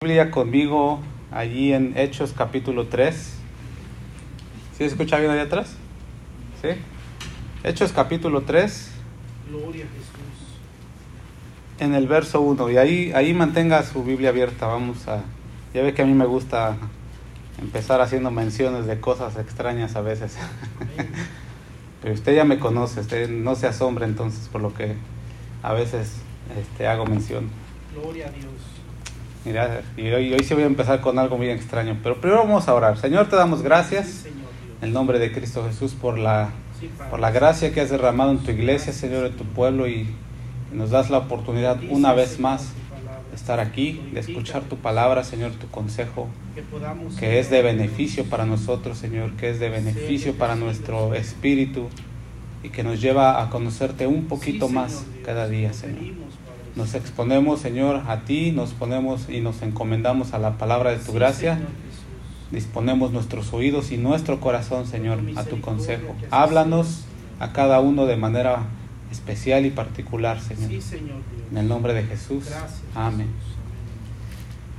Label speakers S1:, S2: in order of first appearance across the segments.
S1: Biblia conmigo allí en Hechos capítulo 3. ¿Sí escucha bien allá atrás? ¿Sí? Hechos capítulo 3.
S2: Gloria a Jesús.
S1: En el verso 1. Y ahí, ahí mantenga su Biblia abierta. Vamos a... Ya ve que a mí me gusta empezar haciendo menciones de cosas extrañas a veces. Pero usted ya me conoce, usted no se asombre entonces por lo que a veces este, hago mención.
S2: Gloria a Dios.
S1: Mira, y hoy, hoy sí voy a empezar con algo muy extraño, pero primero vamos a orar. Señor, te damos gracias en el nombre de Cristo Jesús por la, por la gracia que has derramado en tu iglesia, Señor, en tu pueblo y nos das la oportunidad una vez más de estar aquí, de escuchar tu palabra, Señor, tu consejo,
S2: Que
S1: es de beneficio para nosotros, Señor, que es de beneficio para nuestro espíritu y que nos lleva a conocerte un poquito más cada día, Señor. Nos exponemos, Señor, a ti, nos ponemos y nos encomendamos a la palabra de tu gracia. Disponemos nuestros oídos y nuestro corazón, Señor, a tu consejo. Háblanos a cada uno de manera especial y particular, Señor. En el nombre de Jesús. Amén.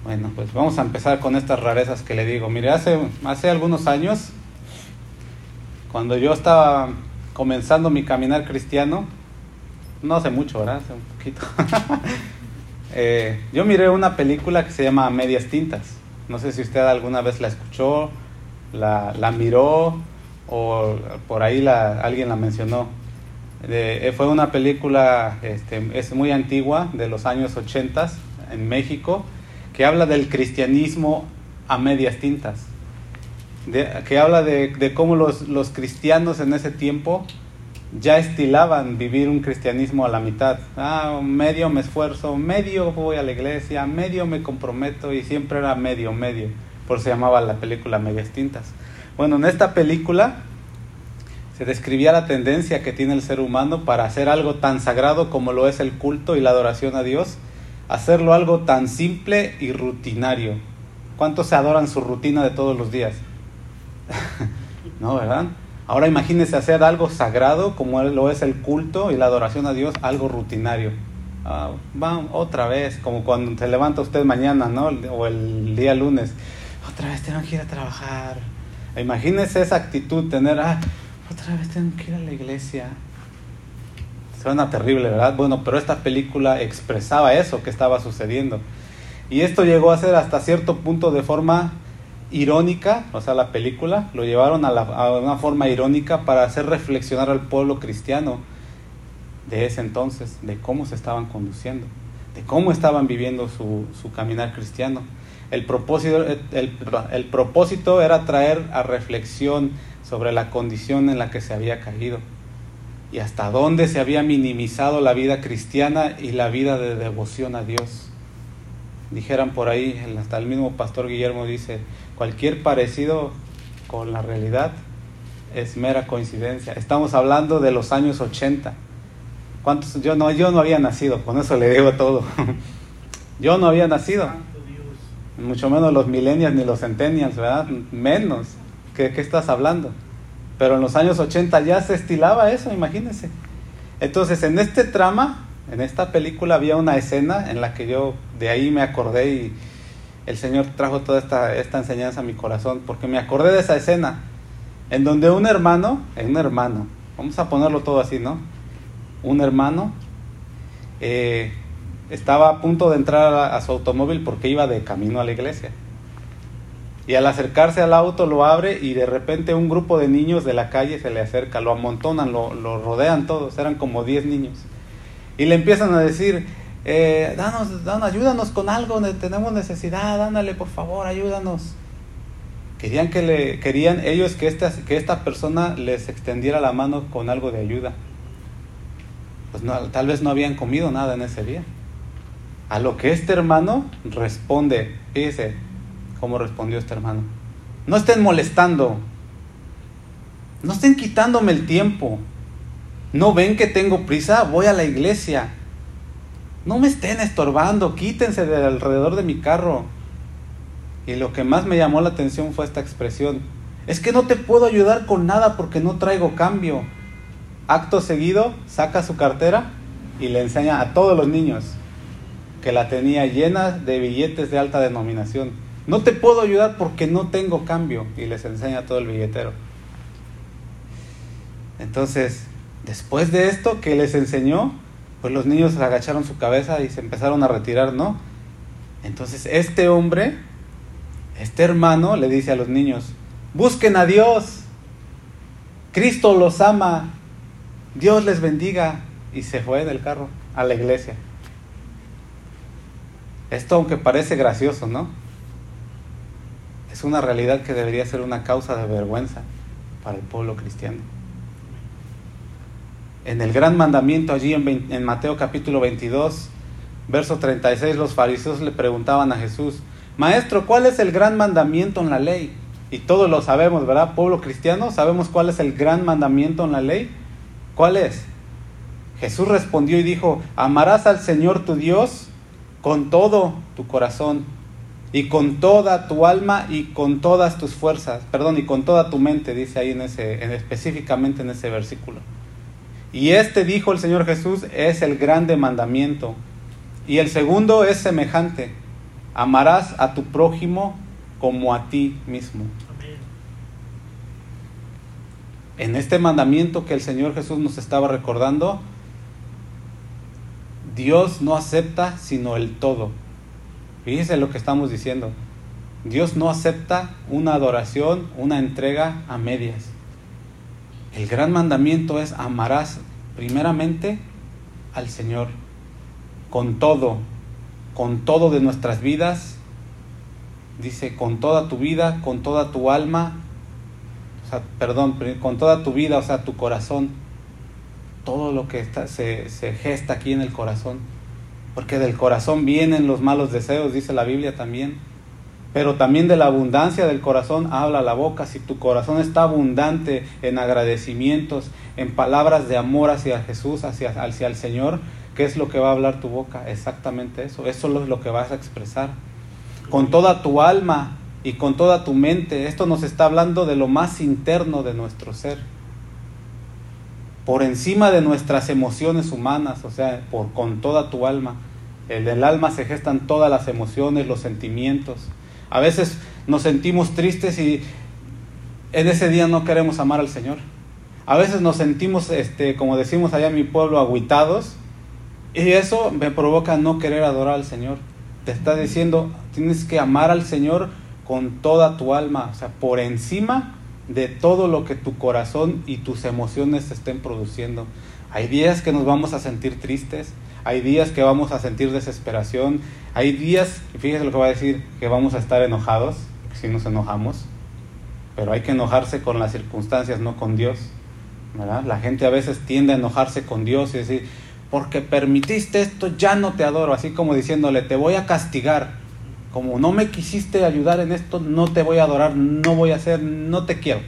S1: Bueno, pues vamos a empezar con estas rarezas que le digo. Mire, hace, hace algunos años, cuando yo estaba comenzando mi caminar cristiano, no hace mucho, ¿verdad? Hace poquito. Eh, yo miré una película que se llama Medias Tintas. No sé si usted alguna vez la escuchó, la, la miró o por ahí la, alguien la mencionó. Eh, fue una película, este, es muy antigua, de los años 80 en México, que habla del cristianismo a medias tintas. De- que habla de, de cómo los, los cristianos en ese tiempo ya estilaban vivir un cristianismo a la mitad. Ah, medio me esfuerzo, medio voy a la iglesia, medio me comprometo y siempre era medio, medio. Por eso se llamaba la película Medias Tintas. Bueno, en esta película se describía la tendencia que tiene el ser humano para hacer algo tan sagrado como lo es el culto y la adoración a Dios, hacerlo algo tan simple y rutinario. ¿Cuántos se adoran su rutina de todos los días? no, ¿verdad? Ahora imagínese hacer algo sagrado como lo es el culto y la adoración a Dios, algo rutinario. Ah, va otra vez, como cuando se levanta usted mañana, ¿no? O el día lunes, otra vez tengo que ir a trabajar. Imagínese esa actitud, tener, ah, otra vez tengo que ir a la iglesia. Suena terrible, ¿verdad? Bueno, pero esta película expresaba eso que estaba sucediendo. Y esto llegó a ser hasta cierto punto de forma irónica, o sea, la película lo llevaron a, la- a una forma irónica para hacer reflexionar al pueblo cristiano de ese entonces, de cómo se estaban conduciendo, de cómo estaban viviendo su, su caminar cristiano. El propósito, el, el propósito era traer a reflexión sobre la condición en la que se había caído y hasta dónde se había minimizado la vida cristiana y la vida de devoción a Dios. Dijeran por ahí, hasta el mismo pastor Guillermo dice, cualquier parecido con la realidad es mera coincidencia. Estamos hablando de los años 80. ¿Cuántos? Yo no, yo no había nacido, con eso le digo todo. yo no había nacido, mucho menos los millennials ni los centennials, ¿verdad? Menos. ¿Qué, qué estás hablando? Pero en los años 80 ya se estilaba eso, imagínense. Entonces, en este trama, en esta película había una escena en la que yo de ahí me acordé y el Señor trajo toda esta, esta enseñanza a mi corazón, porque me acordé de esa escena, en donde un hermano, un hermano, vamos a ponerlo todo así, ¿no? Un hermano eh, estaba a punto de entrar a, a su automóvil porque iba de camino a la iglesia. Y al acercarse al auto lo abre y de repente un grupo de niños de la calle se le acerca, lo amontonan, lo, lo rodean todos, eran como 10 niños. Y le empiezan a decir, eh, danos, danos, ayúdanos con algo, ne- tenemos necesidad, ándale por favor, ayúdanos. Querían que le, querían ellos que esta, que esta persona les extendiera la mano con algo de ayuda. Pues no, tal vez no habían comido nada en ese día. A lo que este hermano responde, fíjese cómo respondió este hermano. No estén molestando. No estén quitándome el tiempo. ¿No ven que tengo prisa? Voy a la iglesia. No me estén estorbando, quítense de alrededor de mi carro. Y lo que más me llamó la atención fue esta expresión. Es que no te puedo ayudar con nada porque no traigo cambio. Acto seguido, saca su cartera y le enseña a todos los niños. que la tenía llena de billetes de alta denominación. No te puedo ayudar porque no tengo cambio. Y les enseña todo el billetero. Entonces, después de esto que les enseñó, pues los niños agacharon su cabeza y se empezaron a retirar, ¿no? Entonces este hombre, este hermano, le dice a los niños, busquen a Dios, Cristo los ama, Dios les bendiga. Y se fue del carro a la iglesia. Esto aunque parece gracioso, ¿no? Es una realidad que debería ser una causa de vergüenza para el pueblo cristiano. En el gran mandamiento allí en, Mateo capítulo 22, verso 36, los fariseos le preguntaban a Jesús, Maestro, ¿cuál es el gran mandamiento en la ley? Y todos lo sabemos, ¿verdad? Pueblo cristiano, sabemos cuál es el gran mandamiento en la ley. ¿Cuál es? Jesús respondió y dijo, amarás al Señor tu Dios con todo tu corazón y con toda tu alma y con todas tus fuerzas, perdón, y con toda tu mente, dice ahí en ese, en, específicamente en ese versículo. Y este dijo el Señor Jesús es el grande mandamiento. Y el segundo es semejante, amarás a tu prójimo como a ti mismo. En este mandamiento que el Señor Jesús nos estaba recordando, Dios no acepta sino el todo. Fíjese lo que estamos diciendo. Dios no acepta una adoración, una entrega a medias. El gran mandamiento es amarás primeramente al Señor con todo, con todo de nuestras vidas. Dice, con toda tu vida, con toda tu alma, o sea, perdón, con toda tu vida, o sea, tu corazón, todo lo que está, se, se gesta aquí en el corazón. Porque del corazón vienen los malos deseos, dice la Biblia también. Pero también de la abundancia del corazón habla la boca. Si tu corazón está abundante en agradecimientos, en palabras de amor hacia Jesús, hacia, el Señor, ¿qué es lo que va a hablar tu boca? Exactamente eso. Eso es lo que vas a expresar. Con toda tu alma y con toda tu mente. Esto nos está hablando de lo más interno de nuestro ser por encima de nuestras emociones humanas, o sea, por, con toda tu alma. En el alma se gestan todas las emociones, los sentimientos. A veces nos sentimos tristes y en ese día no queremos amar al Señor. A veces nos sentimos, este, como decimos allá en mi pueblo, aguitados y eso me provoca no querer adorar al Señor. Te está diciendo, tienes que amar al Señor con toda tu alma, o sea, por encima de todo lo que tu corazón y tus emociones estén produciendo. Hay días que nos vamos a sentir tristes, hay días que vamos a sentir desesperación, hay días, fíjese lo que va a decir, que vamos a estar enojados, si nos enojamos, pero hay que enojarse con las circunstancias, no con Dios. ¿verdad? La gente a veces tiende a enojarse con Dios y decir, porque permitiste esto, ya no te adoro, así como diciéndole, te voy a castigar como no me quisiste ayudar en esto, no te voy a adorar, no voy a hacer, no te quiero,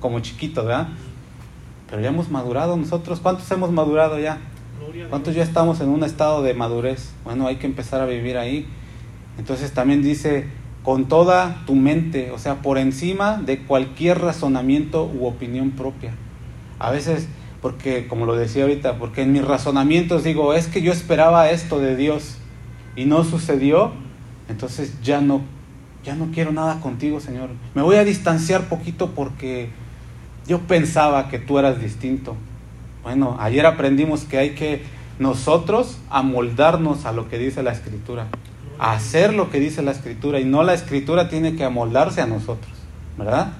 S1: como chiquito, ¿verdad? Pero ya hemos madurado nosotros, ¿cuántos hemos madurado ya? ¿Cuántos ya estamos en un estado de madurez? Bueno, hay que empezar a vivir ahí. Entonces también dice, con toda tu mente, o sea, por encima de cualquier razonamiento u opinión propia. A veces, porque como lo decía ahorita, porque en mis razonamientos digo, es que yo esperaba esto de Dios y no sucedió, entonces ya no, ya no quiero nada contigo, Señor. Me voy a distanciar poquito porque yo pensaba que tú eras distinto. Bueno, ayer aprendimos que hay que nosotros amoldarnos a lo que dice la Escritura, a hacer lo que dice la Escritura y no la Escritura tiene que amoldarse a nosotros, ¿verdad?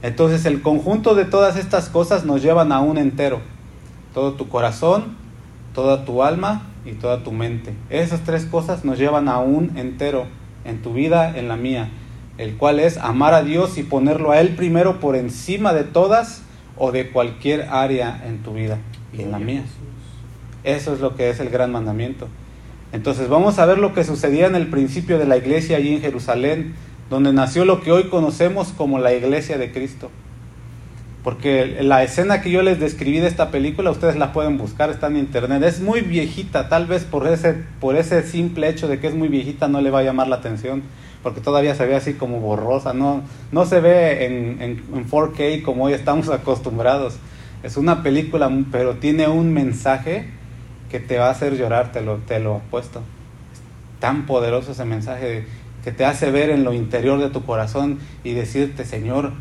S1: Entonces el conjunto de todas estas cosas nos llevan a un entero. Todo tu corazón, toda tu alma y toda tu mente. Esas tres cosas nos llevan a un entero en tu vida, en la mía, el cual es amar a Dios y ponerlo a Él primero por encima de todas o de cualquier área en tu vida y en la mía. Eso es lo que es el gran mandamiento. Entonces vamos a ver lo que sucedía en el principio de la iglesia allí en Jerusalén, donde nació lo que hoy conocemos como la iglesia de Cristo. Porque la escena que yo les describí de esta película, ustedes la pueden buscar, está en internet. Es muy viejita, tal vez por ese, por ese simple hecho de que es muy viejita no le va a llamar la atención, porque todavía se ve así como borrosa, no, no se ve en, en, 4K como hoy estamos acostumbrados. Es una película, pero tiene un mensaje que te va a hacer llorar, te lo, te lo apuesto. tan poderoso ese mensaje que te hace ver en lo interior de tu corazón y decirte, Señor,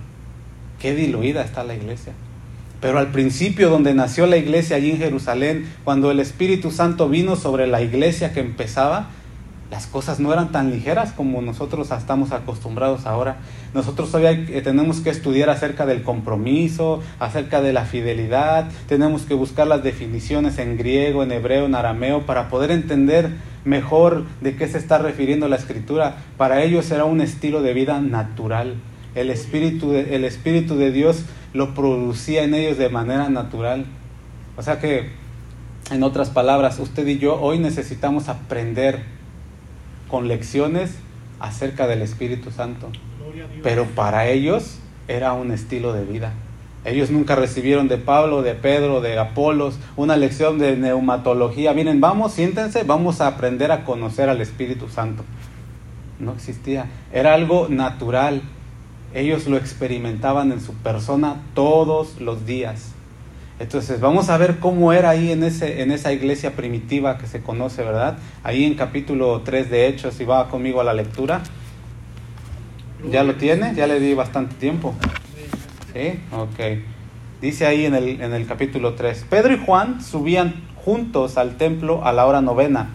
S1: qué diluida está la iglesia. Pero al principio donde nació la iglesia allí en Jerusalén, cuando el Espíritu Santo vino sobre la iglesia que empezaba, las cosas no eran tan ligeras como nosotros estamos acostumbrados ahora. Nosotros hoy eh, tenemos que estudiar acerca del compromiso, acerca de la fidelidad, tenemos que buscar las definiciones en griego, en hebreo, en arameo, para poder entender mejor de qué se está refiriendo la escritura. Para ellos era un estilo de vida natural. El Espíritu de, el Espíritu de Dios lo producía en ellos de manera natural. O sea que, en otras palabras, usted y yo hoy necesitamos aprender con lecciones acerca del Espíritu Santo. Pero para ellos era un estilo de vida. Ellos nunca recibieron de Pablo, de Pedro, de Apolos una lección de neumatología. Miren, vamos, siéntense, vamos a aprender a conocer al Espíritu Santo. No existía. Era algo natural. Ellos lo experimentaban en su persona todos los días. Entonces, vamos a ver cómo era ahí en, ese, en esa iglesia primitiva que se conoce, ¿verdad? Ahí en capítulo 3 de Hechos, si va conmigo a la lectura. ¿Ya lo tiene? Ya le di bastante tiempo. ¿Sí? Ok. Dice ahí en el, en el capítulo 3, Pedro y Juan subían juntos al templo a la hora novena,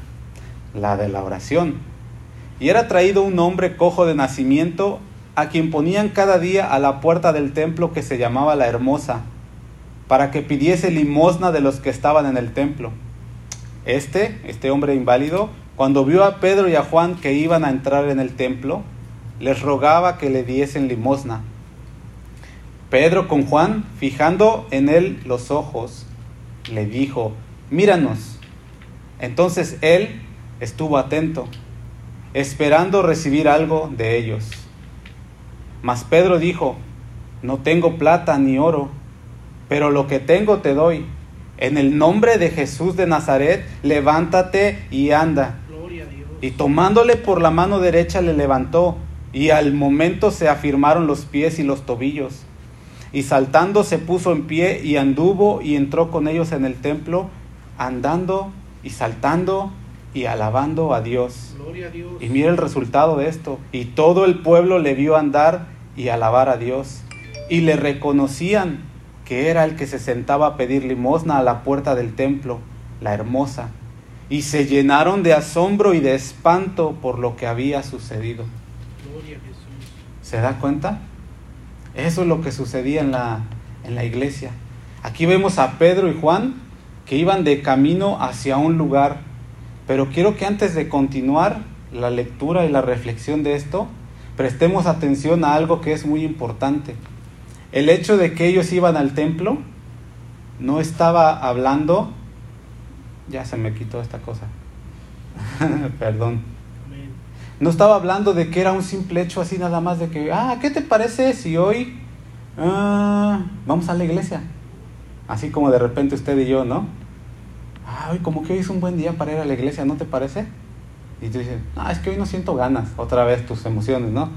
S1: la de la oración. Y era traído un hombre cojo de nacimiento a quien ponían cada día a la puerta del templo que se llamaba la Hermosa para que pidiese limosna de los que estaban en el templo. Este, este hombre inválido, cuando vio a Pedro y a Juan que iban a entrar en el templo, les rogaba que le diesen limosna. Pedro con Juan, fijando en él los ojos, le dijo, míranos. Entonces él estuvo atento, esperando recibir algo de ellos. Mas Pedro dijo, no tengo plata ni oro pero lo que tengo te doy. En el nombre de Jesús de Nazaret, levántate y anda. Y tomándole por la mano derecha le levantó, y al momento se afirmaron los pies y los tobillos. Y saltando se puso en pie y anduvo y entró con ellos en el templo, andando y saltando y alabando a Dios. Y mira el resultado de esto. Y todo el pueblo le vio andar y alabar a Dios. Y le reconocían que era el que se sentaba a pedir limosna a la puerta del templo, la hermosa, y se llenaron de asombro y de espanto por lo que había sucedido. ¿Se da cuenta? Eso es lo que sucedía en la, en la iglesia. Aquí vemos a Pedro y Juan que iban de camino hacia un lugar, pero quiero que antes de continuar la lectura y la reflexión de esto, prestemos atención a algo que es muy importante. El hecho de que ellos iban al templo no estaba hablando, ya se me quitó esta cosa, perdón, no estaba hablando de que era un simple hecho así nada más de que, ah, ¿qué te parece si hoy ah, vamos a la iglesia? Así como de repente usted y yo, ¿no? Ah, hoy como que hoy es un buen día para ir a la iglesia, ¿no te parece? Y tú dices, ah, es que hoy no siento ganas, otra vez tus emociones, ¿no?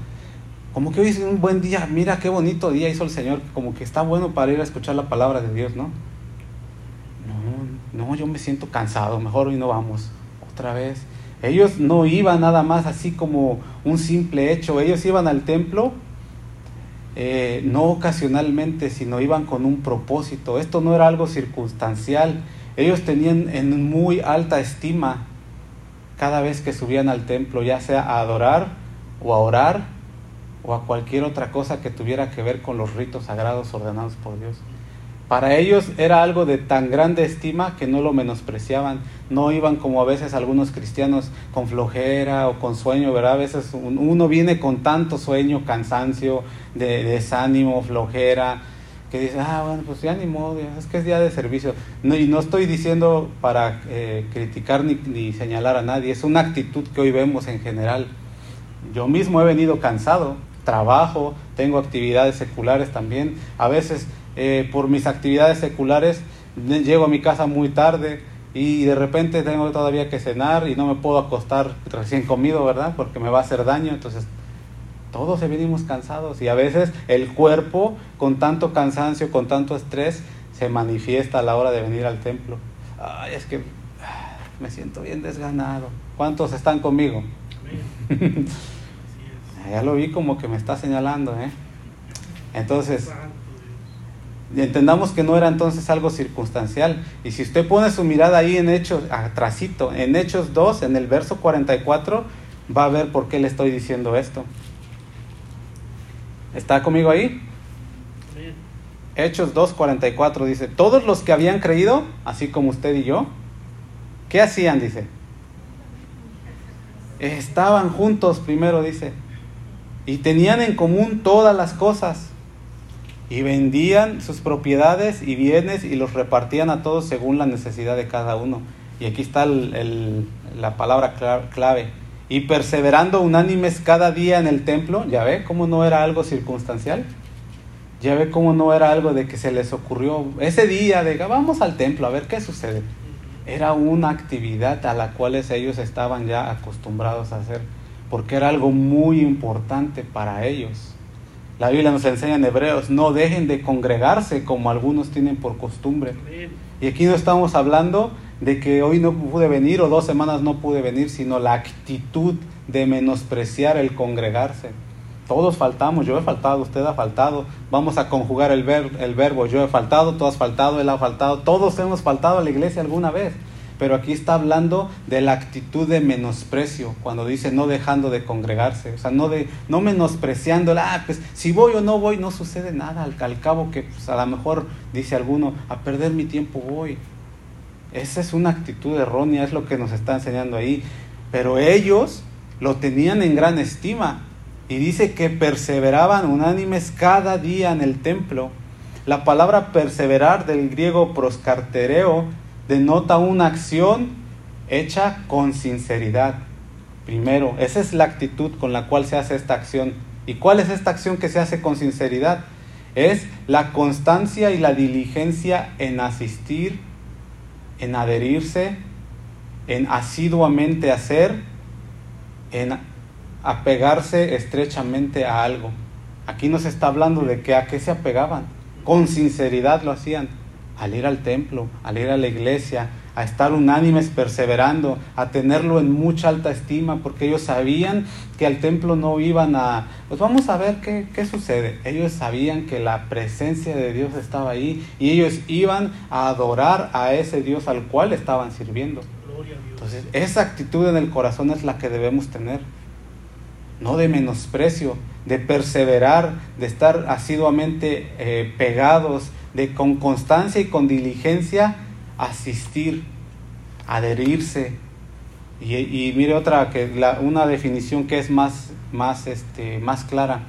S1: Como que hoy es un buen día, mira qué bonito día hizo el Señor, como que está bueno para ir a escuchar la palabra de Dios, ¿no? No, no, yo me siento cansado, mejor hoy no vamos, otra vez. Ellos no iban nada más así como un simple hecho, ellos iban al templo eh, no ocasionalmente, sino iban con un propósito. Esto no era algo circunstancial, ellos tenían en muy alta estima cada vez que subían al templo, ya sea a adorar o a orar o a cualquier otra cosa que tuviera que ver con los ritos sagrados ordenados por Dios. Para ellos era algo de tan grande estima que no lo menospreciaban. No iban como a veces algunos cristianos con flojera o con sueño, ¿verdad? A veces uno viene con tanto sueño, cansancio, de, desánimo, flojera, que dice, ah, bueno, pues ya ni modo, es que es día de servicio. Y no estoy diciendo para eh, criticar ni, ni señalar a nadie, es una actitud que hoy vemos en general. Yo mismo he venido cansado, trabajo, tengo actividades seculares también. A veces eh, por mis actividades seculares llego a mi casa muy tarde y de repente tengo todavía que cenar y no me puedo acostar recién comido, ¿verdad? Porque me va a hacer daño. Entonces, todos venimos cansados y a veces el cuerpo con tanto cansancio, con tanto estrés, se manifiesta a la hora de venir al templo. Ay, es que ah, me siento bien desganado ¿Cuántos están conmigo? Ya lo vi como que me está señalando, ¿eh?
S2: es.
S1: Entonces, entendamos que no era entonces algo circunstancial. Y si usted pone su mirada ahí en Hechos, atrasito, en Hechos 2, en el verso 44, va a ver por qué le estoy diciendo esto. ¿Está conmigo ahí? Hechos 2.44 dice, todos los que habían creído, así como usted y yo, ¿qué hacían? Dice. Estaban juntos, primero dice, y tenían en común todas las cosas, y vendían sus propiedades y bienes y los repartían a todos según la necesidad de cada uno. Y aquí está el- la palabra cla- clave. Y perseverando unánimes cada día en el templo, ya ve cómo no era algo circunstancial. Ya ve cómo no era algo de que se les ocurrió ese día de vamos al templo a ver qué sucede. Era una actividad a la cual ellos estaban ya acostumbrados a hacer, porque era algo muy importante para ellos. La Biblia nos enseña en Hebreos, no dejen de congregarse como algunos tienen por costumbre. Y aquí no estamos hablando de que hoy no pude venir o dos semanas no pude venir, sino la actitud de menospreciar el congregarse. Todos faltamos, yo he faltado, usted ha faltado. Vamos a conjugar el, ver- el verbo, yo he faltado, tú has faltado, él ha faltado, todos hemos faltado a la iglesia alguna vez. Pero aquí está hablando de la actitud de menosprecio, cuando dice no dejando de congregarse, o sea, no, de, no menospreciando, ah, pues si voy o no voy, no sucede nada, al, al cabo que pues, a lo mejor, dice alguno, a perder mi tiempo voy. Esa es una actitud errónea, es lo que nos está enseñando ahí. Pero ellos lo tenían en gran estima y dice que perseveraban unánimes cada día en el templo. La palabra perseverar del griego proscartereo denota una acción hecha con sinceridad. Primero, esa es la actitud con la cual se hace esta acción. ¿Y cuál es esta acción que se hace con sinceridad? Es la constancia y la diligencia en asistir, en adherirse, en asiduamente hacer, en apegarse estrechamente a algo. Aquí nos está hablando de que a qué se apegaban. Con sinceridad lo hacían. Al ir al templo, al ir a la iglesia, a estar unánimes perseverando, a tenerlo en mucha alta estima, porque ellos sabían que al templo no iban a... Pues vamos a ver qué, qué sucede. Ellos sabían que la presencia de Dios estaba ahí y ellos iban a adorar a ese Dios al cual estaban sirviendo. Entonces, esa actitud en el corazón es la que debemos tener. No de menosprecio, de perseverar, de estar asiduamente eh, pegados, de con constancia y con diligencia asistir, adherirse. Y, mire otra que la, una definición que es más, más, este, más clara,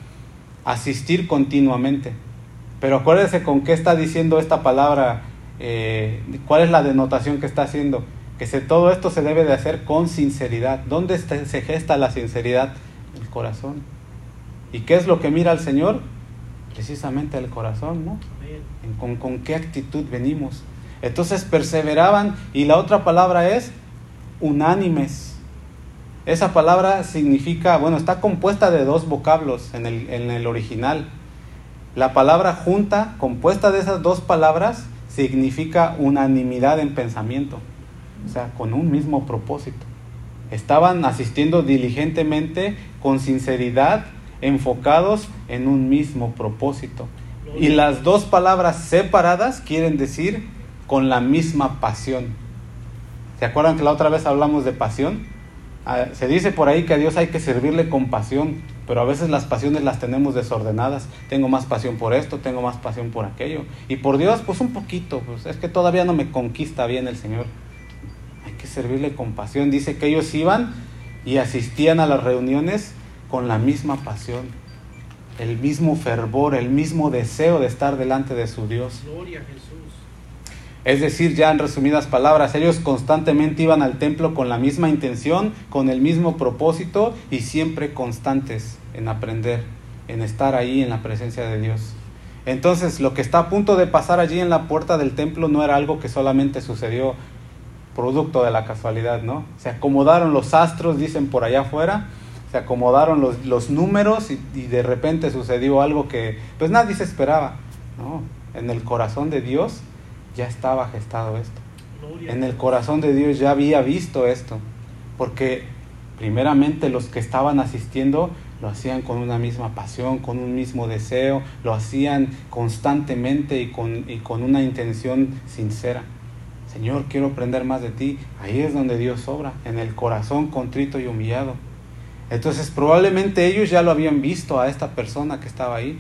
S1: asistir continuamente. Pero acuérdese con qué está diciendo esta palabra, eh, cuál es la denotación que está haciendo. Que se, todo esto se debe de hacer con sinceridad. ¿Dónde se gesta la sinceridad? El corazón. ¿Y qué es lo que mira al Señor? Precisamente el corazón, ¿no? Con qué actitud venimos. Entonces perseveraban y la otra palabra es unánimes. Esa palabra significa, bueno, está compuesta de dos vocablos en el, en el original. La palabra junta, compuesta de esas dos palabras, significa unanimidad en pensamiento, o sea, con un mismo propósito. Estaban asistiendo diligentemente, con sinceridad, enfocados en un mismo propósito. Y las dos palabras separadas quieren decir con la misma pasión. ¿Se acuerdan que la otra vez hablamos de pasión? Ah, Se dice por ahí que a Dios hay que servirle con pasión, pero a veces las pasiones las tenemos desordenadas. Tengo más pasión por esto, tengo más pasión por aquello. Y por Dios, pues un poquito, pues es que todavía no me conquista bien el Señor. Hay que servirle con pasión. Dice que ellos iban y asistían a las reuniones con la misma pasión, el mismo fervor, el mismo deseo de estar delante de su Dios.
S2: Gloria a Jesús.
S1: Es decir, ya en resumidas palabras, ellos constantemente iban al templo con la misma intención, con el mismo propósito y siempre constantes en aprender, en estar ahí en la presencia de Dios. Entonces, lo que está a punto de pasar allí en la puerta del templo no era algo que solamente sucedió producto de la casualidad, ¿no? Se acomodaron los astros, dicen por allá afuera, se acomodaron los, los números y, y de repente sucedió algo que pues nadie se esperaba, ¿no? En el corazón de Dios ya estaba gestado esto. En el corazón de Dios ya había visto esto. Porque primeramente los que estaban asistiendo lo hacían con una misma pasión, con un mismo deseo, lo hacían constantemente y con, y con una intención sincera. Señor, quiero aprender más de ti. Ahí es donde Dios obra, en el corazón contrito y humillado. Entonces probablemente ellos ya lo habían visto a esta persona que estaba ahí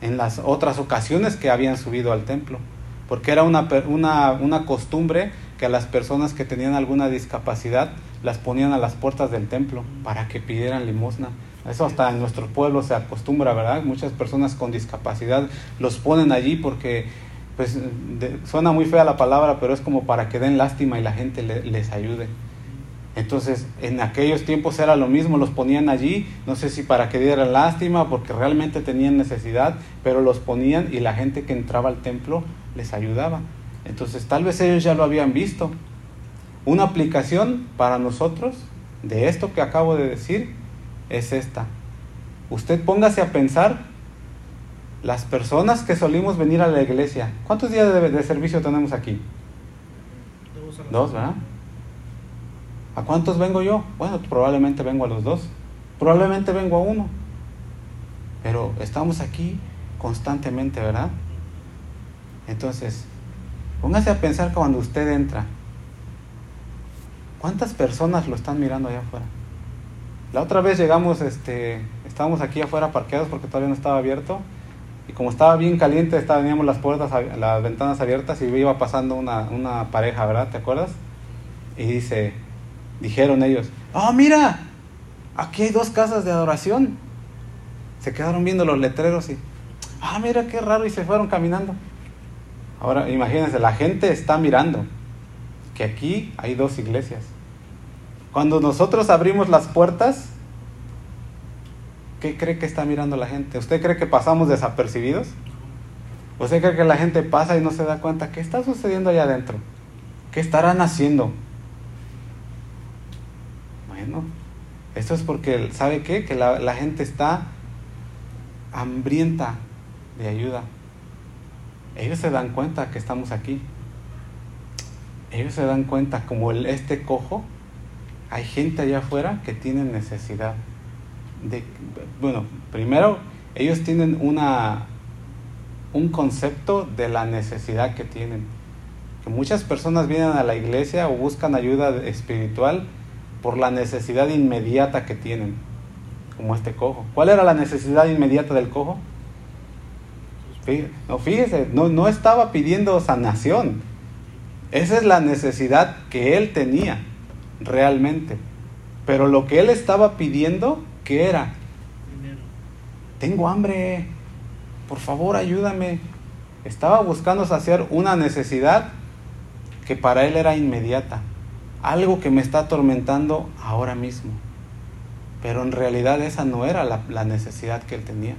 S1: en las otras ocasiones que habían subido al templo, porque era una, una, una costumbre que a las personas que tenían alguna discapacidad las ponían a las puertas del templo para que pidieran limosna. Eso hasta en nuestro pueblo se acostumbra, ¿verdad? Muchas personas con discapacidad los ponen allí porque pues suena muy fea la palabra, pero es como para que den lástima y la gente les ayude. Entonces, en aquellos tiempos era lo mismo, los ponían allí, no sé si para que dieran lástima, porque realmente tenían necesidad, pero los ponían y la gente que entraba al templo les ayudaba. Entonces, tal vez ellos ya lo habían visto. Una aplicación para nosotros de esto que acabo de decir es esta. Usted póngase a pensar las personas que solimos venir a la iglesia. ¿Cuántos días de, servicio tenemos aquí? Dos, ¿verdad? ¿A cuántos vengo yo? Bueno, probablemente vengo a los dos. Probablemente vengo a uno. Pero estamos aquí constantemente, ¿verdad? Entonces, póngase a pensar cuando usted entra. ¿Cuántas personas lo están mirando allá afuera? La otra vez llegamos, este, estábamos aquí afuera parqueados porque todavía no estaba abierto y como estaba bien caliente, estaba, teníamos las puertas, las ventanas abiertas y iba pasando una, una pareja, ¿verdad? ¿Te acuerdas? Y dice, dijeron ellos, oh mira, aquí hay dos casas de adoración. Se quedaron viendo los letreros y, ah, mira qué raro, y se fueron caminando. Ahora imagínense, la gente está mirando que aquí hay dos iglesias. Cuando nosotros abrimos las puertas, ¿qué cree que está mirando la gente? ¿Usted cree que pasamos desapercibidos? ¿Usted cree que la gente pasa y no se da cuenta? ¿Qué está sucediendo allá adentro? ¿Qué estarán haciendo? Esto es porque, ¿sabe qué? Que la, gente está hambrienta de ayuda. Ellos se dan cuenta que estamos aquí. Ellos se dan cuenta, como este cojo, hay gente allá afuera que tiene necesidad bueno, primero, ellos tienen una, un concepto de la necesidad que tienen. Que muchas personas vienen a la iglesia o buscan ayuda espiritual por la necesidad inmediata que tienen, como este cojo. ¿Cuál era la necesidad inmediata del cojo? No, fíjese, no, no estaba pidiendo sanación. Esa es la necesidad que él tenía realmente. Pero lo que él estaba pidiendo ¿Qué era? Tengo hambre, por favor ayúdame. Estaba buscando saciar una necesidad que para él era inmediata, algo que me está atormentando ahora mismo. Pero en realidad esa no era la, necesidad que él tenía.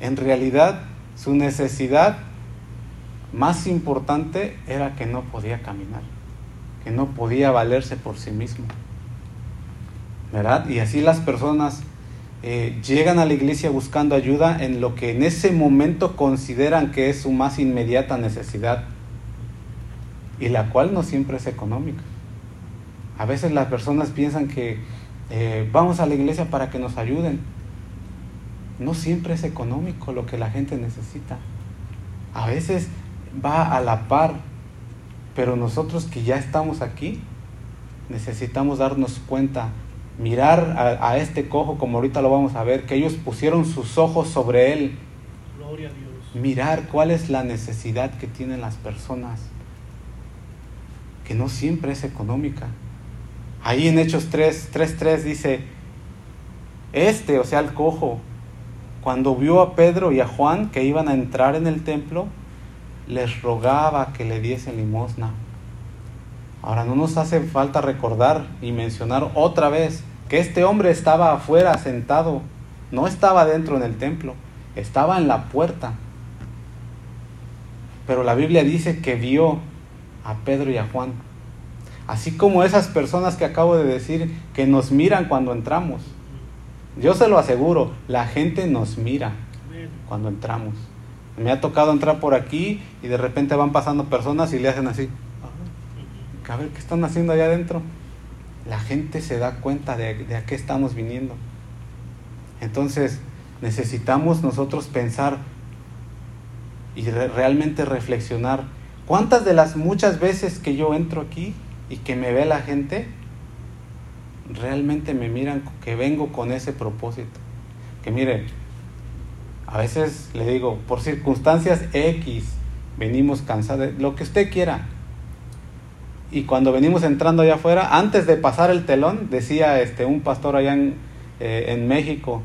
S1: En realidad su necesidad más importante era que no podía caminar, que no podía valerse por sí mismo. ¿verdad? Y así las personas eh, llegan a la iglesia buscando ayuda en lo que en ese momento consideran que es su más inmediata necesidad y la cual no siempre es económica. A veces las personas piensan que eh, vamos a la iglesia para que nos ayuden. No siempre es económico lo que la gente necesita. A veces va a la par, pero nosotros que ya estamos aquí, necesitamos darnos cuenta mirar a, este cojo, como ahorita lo vamos a ver, que ellos pusieron sus ojos sobre él.
S2: Gloria a Dios.
S1: Mirar cuál es la necesidad que tienen las personas, que no siempre es económica. Ahí en Hechos 3, 3, dice, este, o sea, el cojo, cuando vio a Pedro y a Juan que iban a entrar en el templo, les rogaba que le diesen limosna. Ahora no nos hace falta recordar y mencionar otra vez que este hombre estaba afuera sentado, no estaba dentro en el templo, estaba en la puerta. Pero la Biblia dice que vio a Pedro y a Juan. Así como esas personas que acabo de decir que nos miran cuando entramos. Yo se lo aseguro, la gente nos mira cuando entramos. Me ha tocado entrar por aquí y de repente van pasando personas y le hacen así. A ver qué están haciendo allá adentro. la gente se da cuenta de, de a qué estamos viniendo. Entonces, necesitamos nosotros pensar y re- realmente reflexionar. ¿Cuántas de las muchas veces que yo entro aquí y que me ve la gente, realmente me miran que vengo con ese propósito? Que mire, a veces le digo, por circunstancias X, venimos cansados, lo que usted quiera. Y cuando venimos entrando allá afuera, antes de pasar el telón, decía este, un pastor allá en, eh, en México,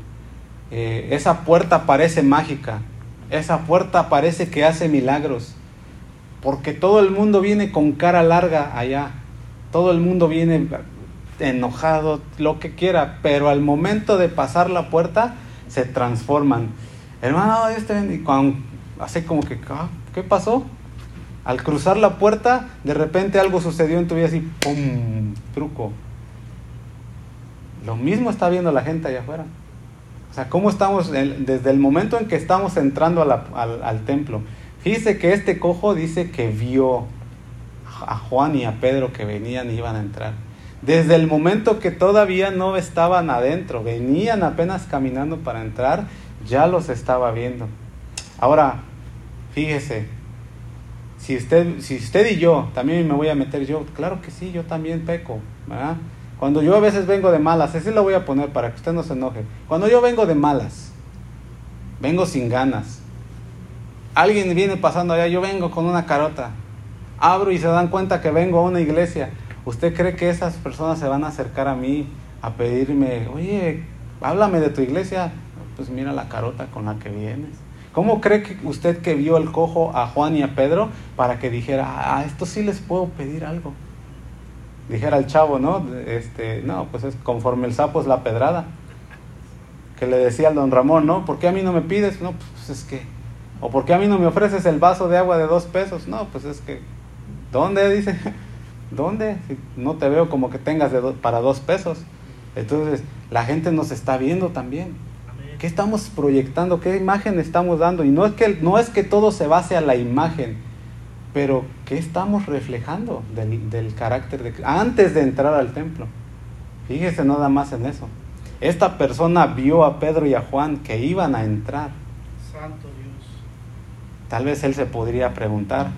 S1: eh, esa puerta parece mágica, esa puerta parece que hace milagros, porque todo el mundo viene con cara larga allá, todo el mundo viene enojado, lo que quiera, pero al momento de pasar la puerta se transforman. Hermano, Dios te. Y cuando- así como que, ah, ¿qué pasó? Al cruzar la puerta, de repente algo sucedió en tu vida así, ¡pum! Truco. Lo mismo está viendo la gente allá afuera. O sea, ¿cómo estamos desde el momento en que estamos entrando al, al templo? Fíjese que este cojo dice que vio a Juan y a Pedro que venían y iban a entrar. Desde el momento que todavía no estaban adentro, venían apenas caminando para entrar, ya los estaba viendo. Ahora, fíjese, si usted, si usted y yo, también me voy a meter yo, claro que sí, yo también peco. Cuando yo a veces vengo de malas, así lo voy a poner para que usted no se enoje. Cuando yo vengo de malas, vengo sin ganas. Alguien viene pasando allá, yo vengo con una carota. Abro y se dan cuenta que vengo a una iglesia. ¿Usted cree que esas personas se van a acercar a mí a pedirme, oye, háblame de tu iglesia? Pues mira la carota con la que vienes. ¿Cómo cree que usted que vio el cojo a Juan y a Pedro para que dijera, a esto sí les puedo pedir algo? Dijera el chavo, ¿no? Este, no, pues es conforme el sapo es la pedrada. Que le decía al don Ramón, ¿no? ¿Por qué a mí no me pides? No, pues es que. ¿O por qué a mí no me ofreces el vaso de agua de dos pesos? No, pues es que. ¿Dónde? Dice. ¿Dónde? Si no te veo como que tengas de do- para dos pesos. Entonces, la gente nos está viendo también.
S2: Amén.
S1: ¿Qué estamos proyectando? ¿Qué imagen estamos dando? Y no es que, no es que todo se base a la imagen, pero ¿qué estamos reflejando del, del carácter de antes de entrar al templo? Fíjese nada más en eso. Esta persona vio a Pedro y a Juan que iban a entrar.
S2: Santo Dios.
S1: Tal vez él se podría preguntar,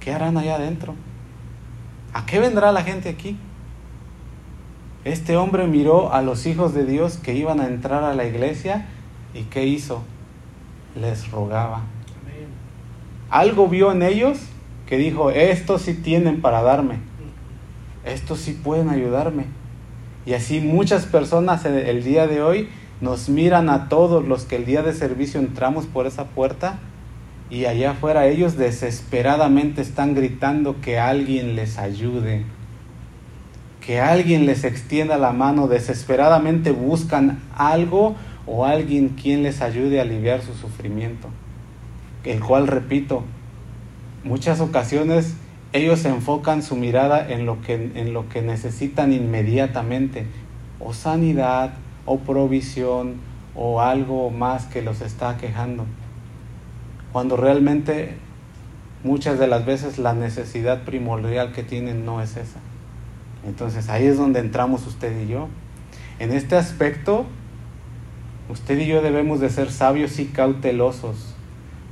S1: ¿qué harán allá adentro? ¿A qué vendrá la gente aquí? Este hombre miró a los hijos de Dios que iban a entrar a la iglesia y ¿qué hizo? Les rogaba. Algo vio en ellos que dijo, estos sí tienen para darme, estos sí pueden ayudarme. Y así muchas personas el día de hoy nos miran a todos los que el día de servicio entramos por esa puerta y allá afuera ellos desesperadamente están gritando que alguien les ayude, que alguien les extienda la mano, desesperadamente buscan algo o alguien quien les ayude a aliviar su sufrimiento, el cual, repito, muchas ocasiones ellos enfocan su mirada en lo que, en lo que necesitan inmediatamente, o sanidad, o provisión, o algo más que los está quejando cuando realmente muchas de las veces la necesidad primordial que tienen no es esa. Entonces ahí es donde entramos usted y yo. En este aspecto, usted y yo debemos de ser sabios y cautelosos,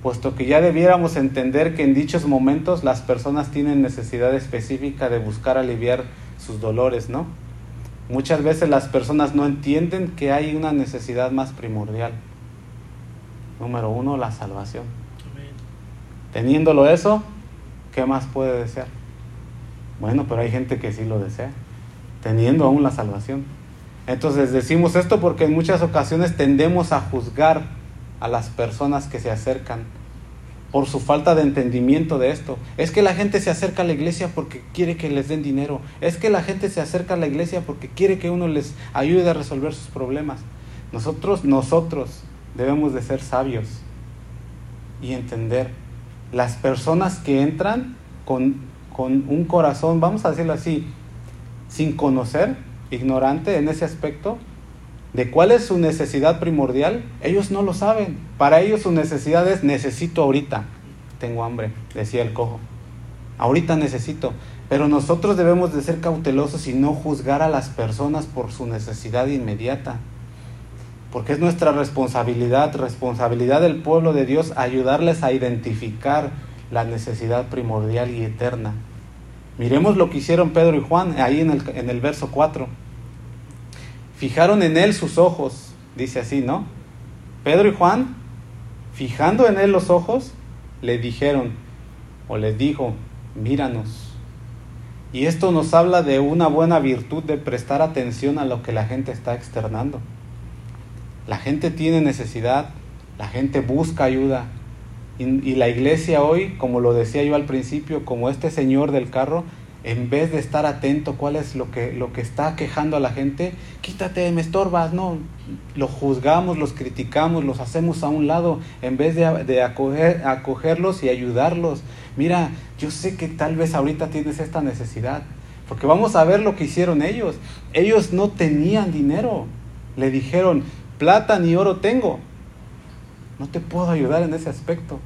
S1: puesto que ya debiéramos entender que en dichos momentos las personas tienen necesidad específica de buscar aliviar sus dolores, ¿no? Muchas veces las personas no entienden que hay una necesidad más primordial. Número uno, la salvación. Teniéndolo eso, ¿qué más puede desear? Bueno, pero hay gente que sí lo desea, teniendo aún la salvación. Entonces decimos esto porque en muchas ocasiones tendemos a juzgar a las personas que se acercan por su falta de entendimiento de esto. Es que la gente se acerca a la iglesia porque quiere que les den dinero. Es que la gente se acerca a la iglesia porque quiere que uno les ayude a resolver sus problemas. Nosotros, nosotros debemos de ser sabios y entender. Las personas que entran con, con un corazón, vamos a decirlo así, sin conocer, ignorante en ese aspecto, de cuál es su necesidad primordial, ellos no lo saben. Para ellos su necesidad es necesito ahorita, tengo hambre, decía el cojo. ahorita necesito. Pero nosotros debemos de ser cautelosos y no juzgar a las personas por su necesidad inmediata. Porque es nuestra responsabilidad, responsabilidad del pueblo de Dios, ayudarles a identificar la necesidad primordial y eterna. Miremos lo que hicieron Pedro y Juan ahí en el, en el verso 4. Fijaron en él sus ojos, dice así, ¿no? Pedro y Juan, fijando en él los ojos, le dijeron o le dijo, míranos. Y esto nos habla de una buena virtud de prestar atención a lo que la gente está externando. La gente tiene necesidad, la gente busca ayuda. Y, la iglesia hoy, como lo decía yo al principio, como este señor del carro, en vez de estar atento cuál es lo que, lo que está quejando a la gente, quítate, me estorbas, no, los juzgamos, los criticamos, los hacemos a un lado, en vez de, de acoger, acogerlos y ayudarlos. Mira, yo sé que tal vez ahorita tienes esta necesidad, porque vamos a ver lo que hicieron ellos. Ellos no tenían dinero, le dijeron, plata ni oro tengo, no te puedo ayudar en ese aspecto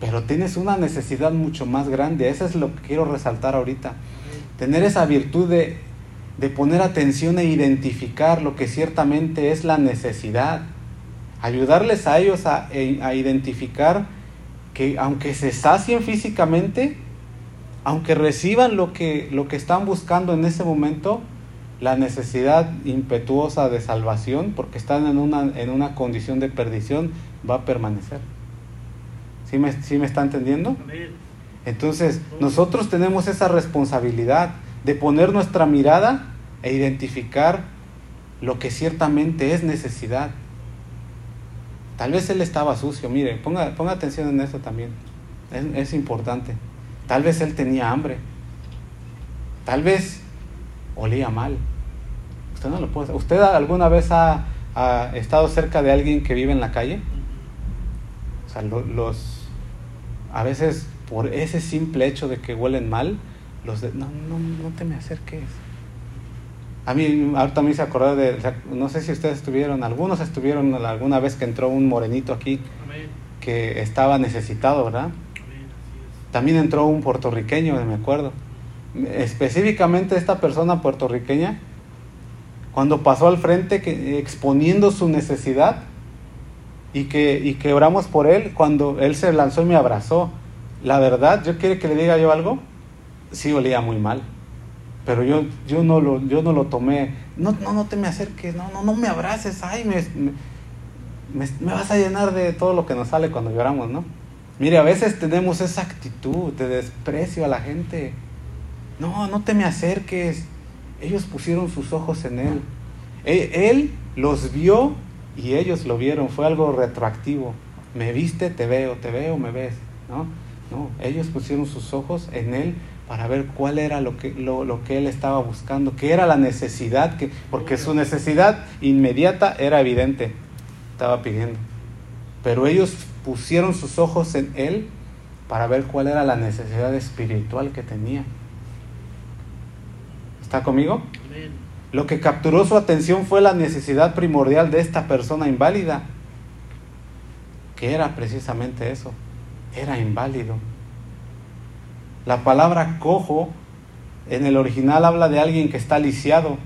S1: pero tienes una necesidad mucho más grande. Eso es lo que quiero resaltar ahorita. Tener esa virtud de, poner atención e identificar lo que ciertamente es la necesidad. Ayudarles a ellos a, a identificar que aunque se sacien físicamente, aunque reciban lo que, lo que están buscando en ese momento, la necesidad impetuosa de salvación, porque están en una, en una condición de perdición, va a permanecer. ¿Sí me, me está entendiendo? Entonces, nosotros tenemos esa responsabilidad de poner nuestra mirada e identificar lo que ciertamente es necesidad. Tal vez él estaba sucio, mire, ponga, ponga atención en eso también. Es, es, importante. Tal vez él tenía hambre. Tal vez olía mal. Usted no lo puede. ¿Usted alguna vez ha, ha estado cerca de alguien que vive en la calle? O sea, los a veces por ese simple hecho de que huelen mal, los de, no, no, no te me acerques. A mí ahorita me hice acordar de, no sé si ustedes estuvieron, algunos estuvieron alguna vez que entró un morenito aquí que estaba necesitado, ¿verdad? También entró un puertorriqueño, me acuerdo. Específicamente esta persona puertorriqueña, cuando pasó al frente exponiendo su necesidad, y que, y que oramos por él cuando él se lanzó y me abrazó. La verdad, yo quiero que le diga yo algo, sí olía muy mal, pero yo, yo, no, lo, yo no lo tomé, no, no, no te me acerques, no, no, no me abraces, ay, me, me, me vas a llenar de todo lo que nos sale cuando lloramos, ¿no? Mire, a veces tenemos esa actitud de desprecio a la gente. No, no te me acerques. Ellos pusieron sus ojos en él. E, él los vio y ellos lo vieron, fue algo retroactivo. Me viste, te veo, te veo, me ves. ¿no? No, ellos pusieron sus ojos en él para ver cuál era lo que, lo, lo que él estaba buscando, qué era la necesidad, que, porque su necesidad inmediata era evidente, estaba pidiendo. Pero ellos pusieron sus ojos en él para ver cuál era la necesidad espiritual que tenía. ¿Está conmigo? Lo que capturó su atención fue la necesidad primordial de esta persona inválida, que era precisamente eso, era inválido. La palabra cojo en el original habla de alguien que está lisiado,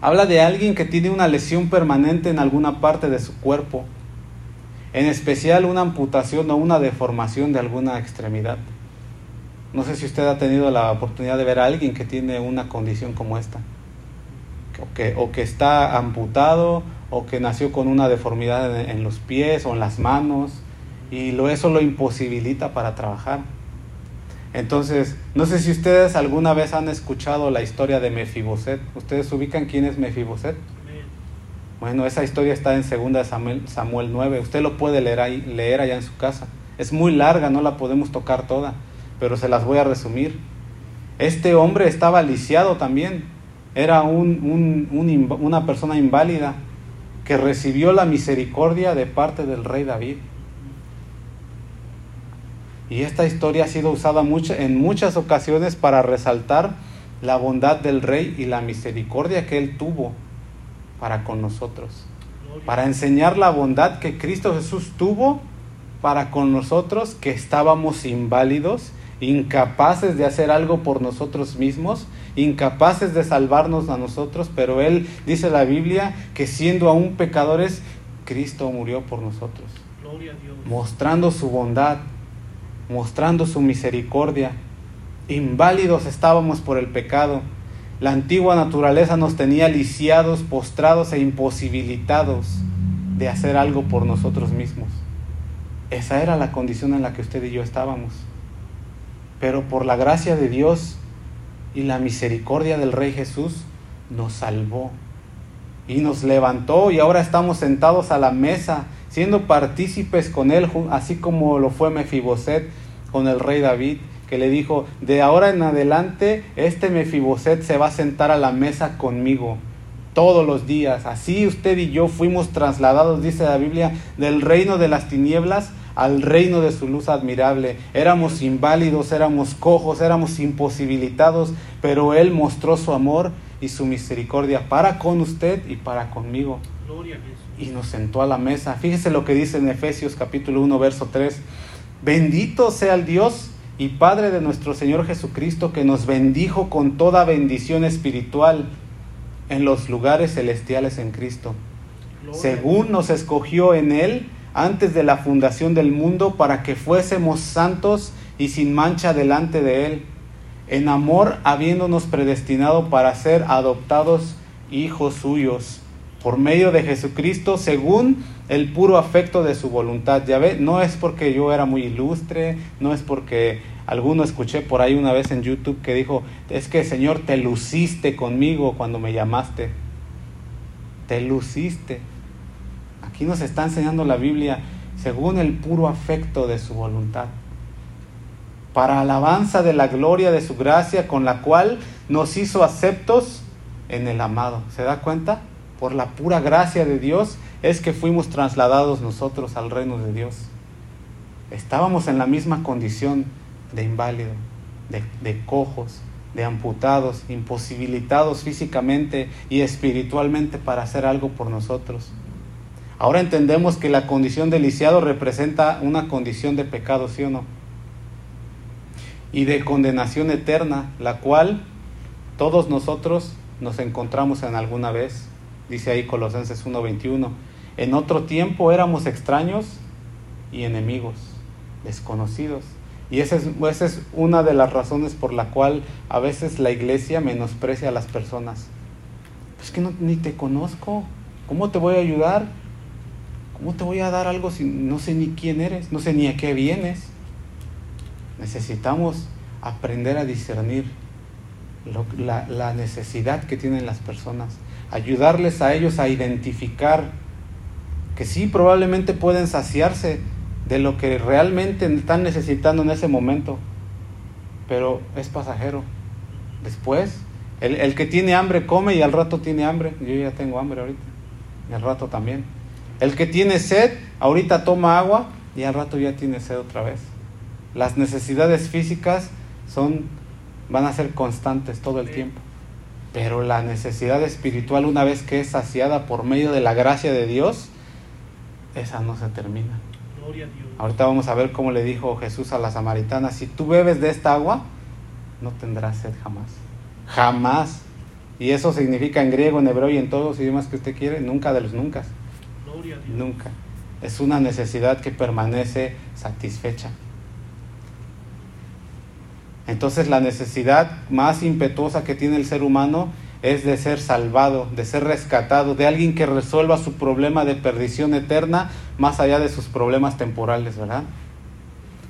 S1: habla de alguien que tiene una lesión permanente en alguna parte de su cuerpo, en especial una amputación o una deformación de alguna extremidad. No sé si usted ha tenido la oportunidad de ver a alguien que tiene una condición como esta o que, está amputado o que nació con una deformidad en, los pies o en las manos y lo, eso lo imposibilita para trabajar. Entonces, no sé si ustedes alguna vez han escuchado la historia de Mefiboset. ¿Ustedes ubican quién es Mefiboset? Bueno, esa historia está en 2 Samuel, Samuel 9. Usted lo puede leer, ahí, leer allá en su casa. Es muy larga, no la podemos tocar toda, pero se las voy a resumir. Este hombre estaba lisiado también, era un, una persona inválida que recibió la misericordia de parte del rey David. Y esta historia ha sido usada mucho, en muchas ocasiones para resaltar la bondad del rey y la misericordia que él tuvo para con nosotros. Para enseñar la bondad que Cristo Jesús tuvo para con nosotros que estábamos inválidos, incapaces de hacer algo por nosotros mismos, incapaces de salvarnos a nosotros, pero Él dice la Biblia que siendo aún pecadores, Cristo murió por nosotros,
S2: Gloria a Dios.
S1: mostrando su bondad, mostrando su misericordia. Inválidos estábamos por el pecado. La antigua naturaleza nos tenía lisiados, postrados e imposibilitados de hacer algo por nosotros mismos. Esa era la condición en la que usted y yo estábamos. Pero por la gracia de Dios y la misericordia del Rey Jesús nos salvó y nos levantó y ahora estamos sentados a la mesa siendo partícipes con él, así como lo fue Mefiboset con el rey David, que le dijo, de ahora en adelante este Mefiboset se va a sentar a la mesa conmigo todos los días. Así usted y yo fuimos trasladados, dice la Biblia, del reino de las tinieblas al reino de su luz admirable. Éramos inválidos, éramos cojos, éramos imposibilitados, pero Él mostró su amor y su misericordia para con usted y para conmigo.
S2: Gloria a Jesús.
S1: Y nos sentó a la mesa. Fíjese lo que dice en Efesios capítulo 1, verso 3. Bendito sea el Dios y Padre de nuestro Señor Jesucristo, que nos bendijo con toda bendición espiritual en los lugares celestiales en Cristo,
S2: Gloria
S1: según nos escogió en Él antes de la fundación del mundo para que fuésemos santos y sin mancha delante de Él, en amor habiéndonos predestinado para ser adoptados hijos suyos por medio de Jesucristo según el puro afecto de su voluntad. Ya ve, no es porque yo era muy ilustre, no es porque alguno escuché por ahí una vez en YouTube que dijo, es que Señor te luciste conmigo cuando me llamaste. Te luciste. Aquí nos está enseñando la Biblia según el puro afecto de su voluntad. Para alabanza de la gloria de su gracia con la cual nos hizo aceptos en el amado. ¿Se da cuenta? Por la pura gracia de Dios es que fuimos trasladados nosotros al reino de Dios. Estábamos en la misma condición de inválido, de, de cojos, de amputados, imposibilitados físicamente y espiritualmente para hacer algo por nosotros. Ahora entendemos que la condición de lisiado representa una condición de pecado, ¿sí o no? Y de condenación eterna, la cual todos nosotros nos encontramos en alguna vez, dice ahí Colosenses 1:21. En otro tiempo éramos extraños y enemigos, desconocidos. Y esa es, una de las razones por la cual a veces la iglesia menosprecia a las personas. Pues que ni te conozco, ¿cómo te voy a ayudar? ¿Cómo te voy a dar algo si no sé ni quién eres, no sé ni a qué vienes? Necesitamos aprender a discernir la necesidad que tienen las personas, ayudarles a ellos a identificar que sí, probablemente pueden saciarse de lo que realmente están necesitando en ese momento, pero es pasajero. Después, el, el que tiene hambre come y al rato tiene hambre. Yo ya tengo hambre ahorita, y al rato también. El que tiene sed, ahorita toma agua y al rato ya tiene sed otra vez. Las necesidades físicas son, van a ser constantes todo el tiempo. Pero la necesidad espiritual, una vez que es saciada por medio de la gracia de Dios, esa no se termina.
S2: Gloria a Dios.
S1: Ahorita vamos a ver cómo le dijo Jesús a la samaritana, si tú bebes de esta agua, no tendrás sed jamás. Jamás. Y eso significa en griego, en hebreo y en todos los idiomas que usted quiere, nunca de los nunca. Nunca. Es una necesidad que permanece satisfecha. Entonces la necesidad más impetuosa que tiene el ser humano es de ser salvado, de ser rescatado, de alguien que resuelva su problema de perdición eterna más allá de sus problemas temporales, ¿verdad?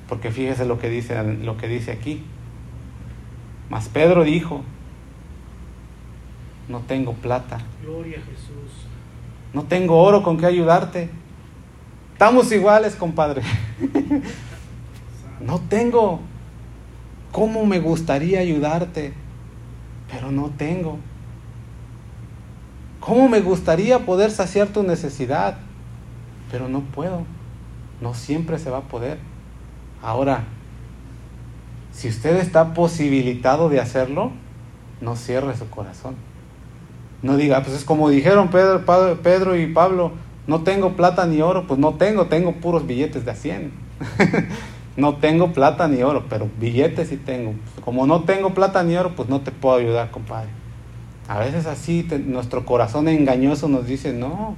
S1: Porque fíjese lo que dice, lo que dice aquí. Mas Pedro dijo, no tengo plata,
S2: Gloria a Jesús.
S1: No tengo oro con que ayudarte. Estamos iguales, compadre. No tengo. ¿Cómo me gustaría ayudarte? Pero no tengo. ¿Cómo me gustaría poder saciar tu necesidad? Pero no puedo. No siempre se va a poder. Ahora, si usted está posibilitado de hacerlo, no cierre su corazón. No diga, pues es como dijeron Pedro, Pedro y Pablo, No tengo plata ni oro, pues no tengo, tengo puros billetes de a 100. no tengo plata ni oro, pero billetes sí tengo. Como no tengo plata ni oro, pues no te puedo ayudar, compadre. A veces así nuestro corazón engañoso nos dice, no,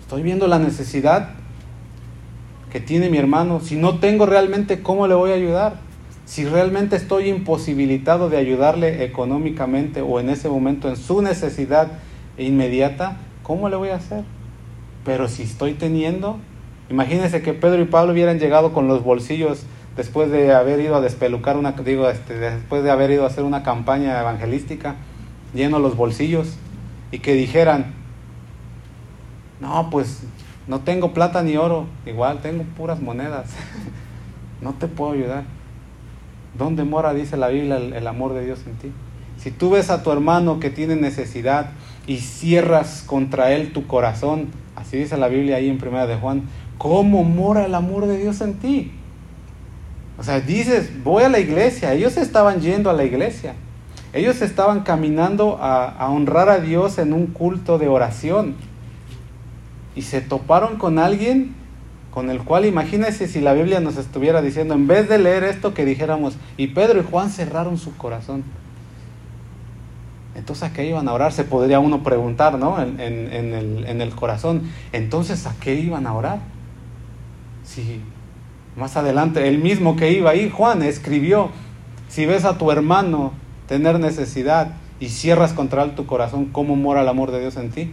S1: estoy viendo la necesidad que tiene mi hermano. Si no tengo realmente, ¿cómo le voy a ayudar? Si realmente estoy imposibilitado de ayudarle económicamente o en ese momento en su necesidad inmediata, ¿cómo le voy a hacer? Pero si estoy teniendo, imagínense que Pedro y Pablo hubieran llegado con los bolsillos después de haber ido a despelucar una, digo, este, después de haber ido a hacer una campaña evangelística, lleno los bolsillos y que dijeran, no, pues no tengo plata ni oro, igual tengo puras monedas, no te puedo ayudar. ¿Dónde mora, dice la Biblia, el, amor de Dios en ti? Si tú ves a tu hermano que tiene necesidad y cierras contra él tu corazón, así dice la Biblia ahí en Primera de Juan, ¿cómo mora el amor de Dios en ti? O sea, dices, voy a la iglesia, ellos estaban yendo a la iglesia, ellos estaban caminando a, a honrar a Dios en un culto de oración y se toparon con alguien con el cual imagínense si la Biblia nos estuviera diciendo, en vez de leer esto que dijéramos, y Pedro y Juan cerraron su corazón. Entonces a qué iban a orar, se podría uno preguntar, ¿no? En, el, en el corazón. Entonces a qué iban a orar. Si más adelante, el mismo que iba ahí, Juan, escribió, si ves a tu hermano tener necesidad y cierras contra él tu corazón, ¿cómo mora el amor de Dios en ti?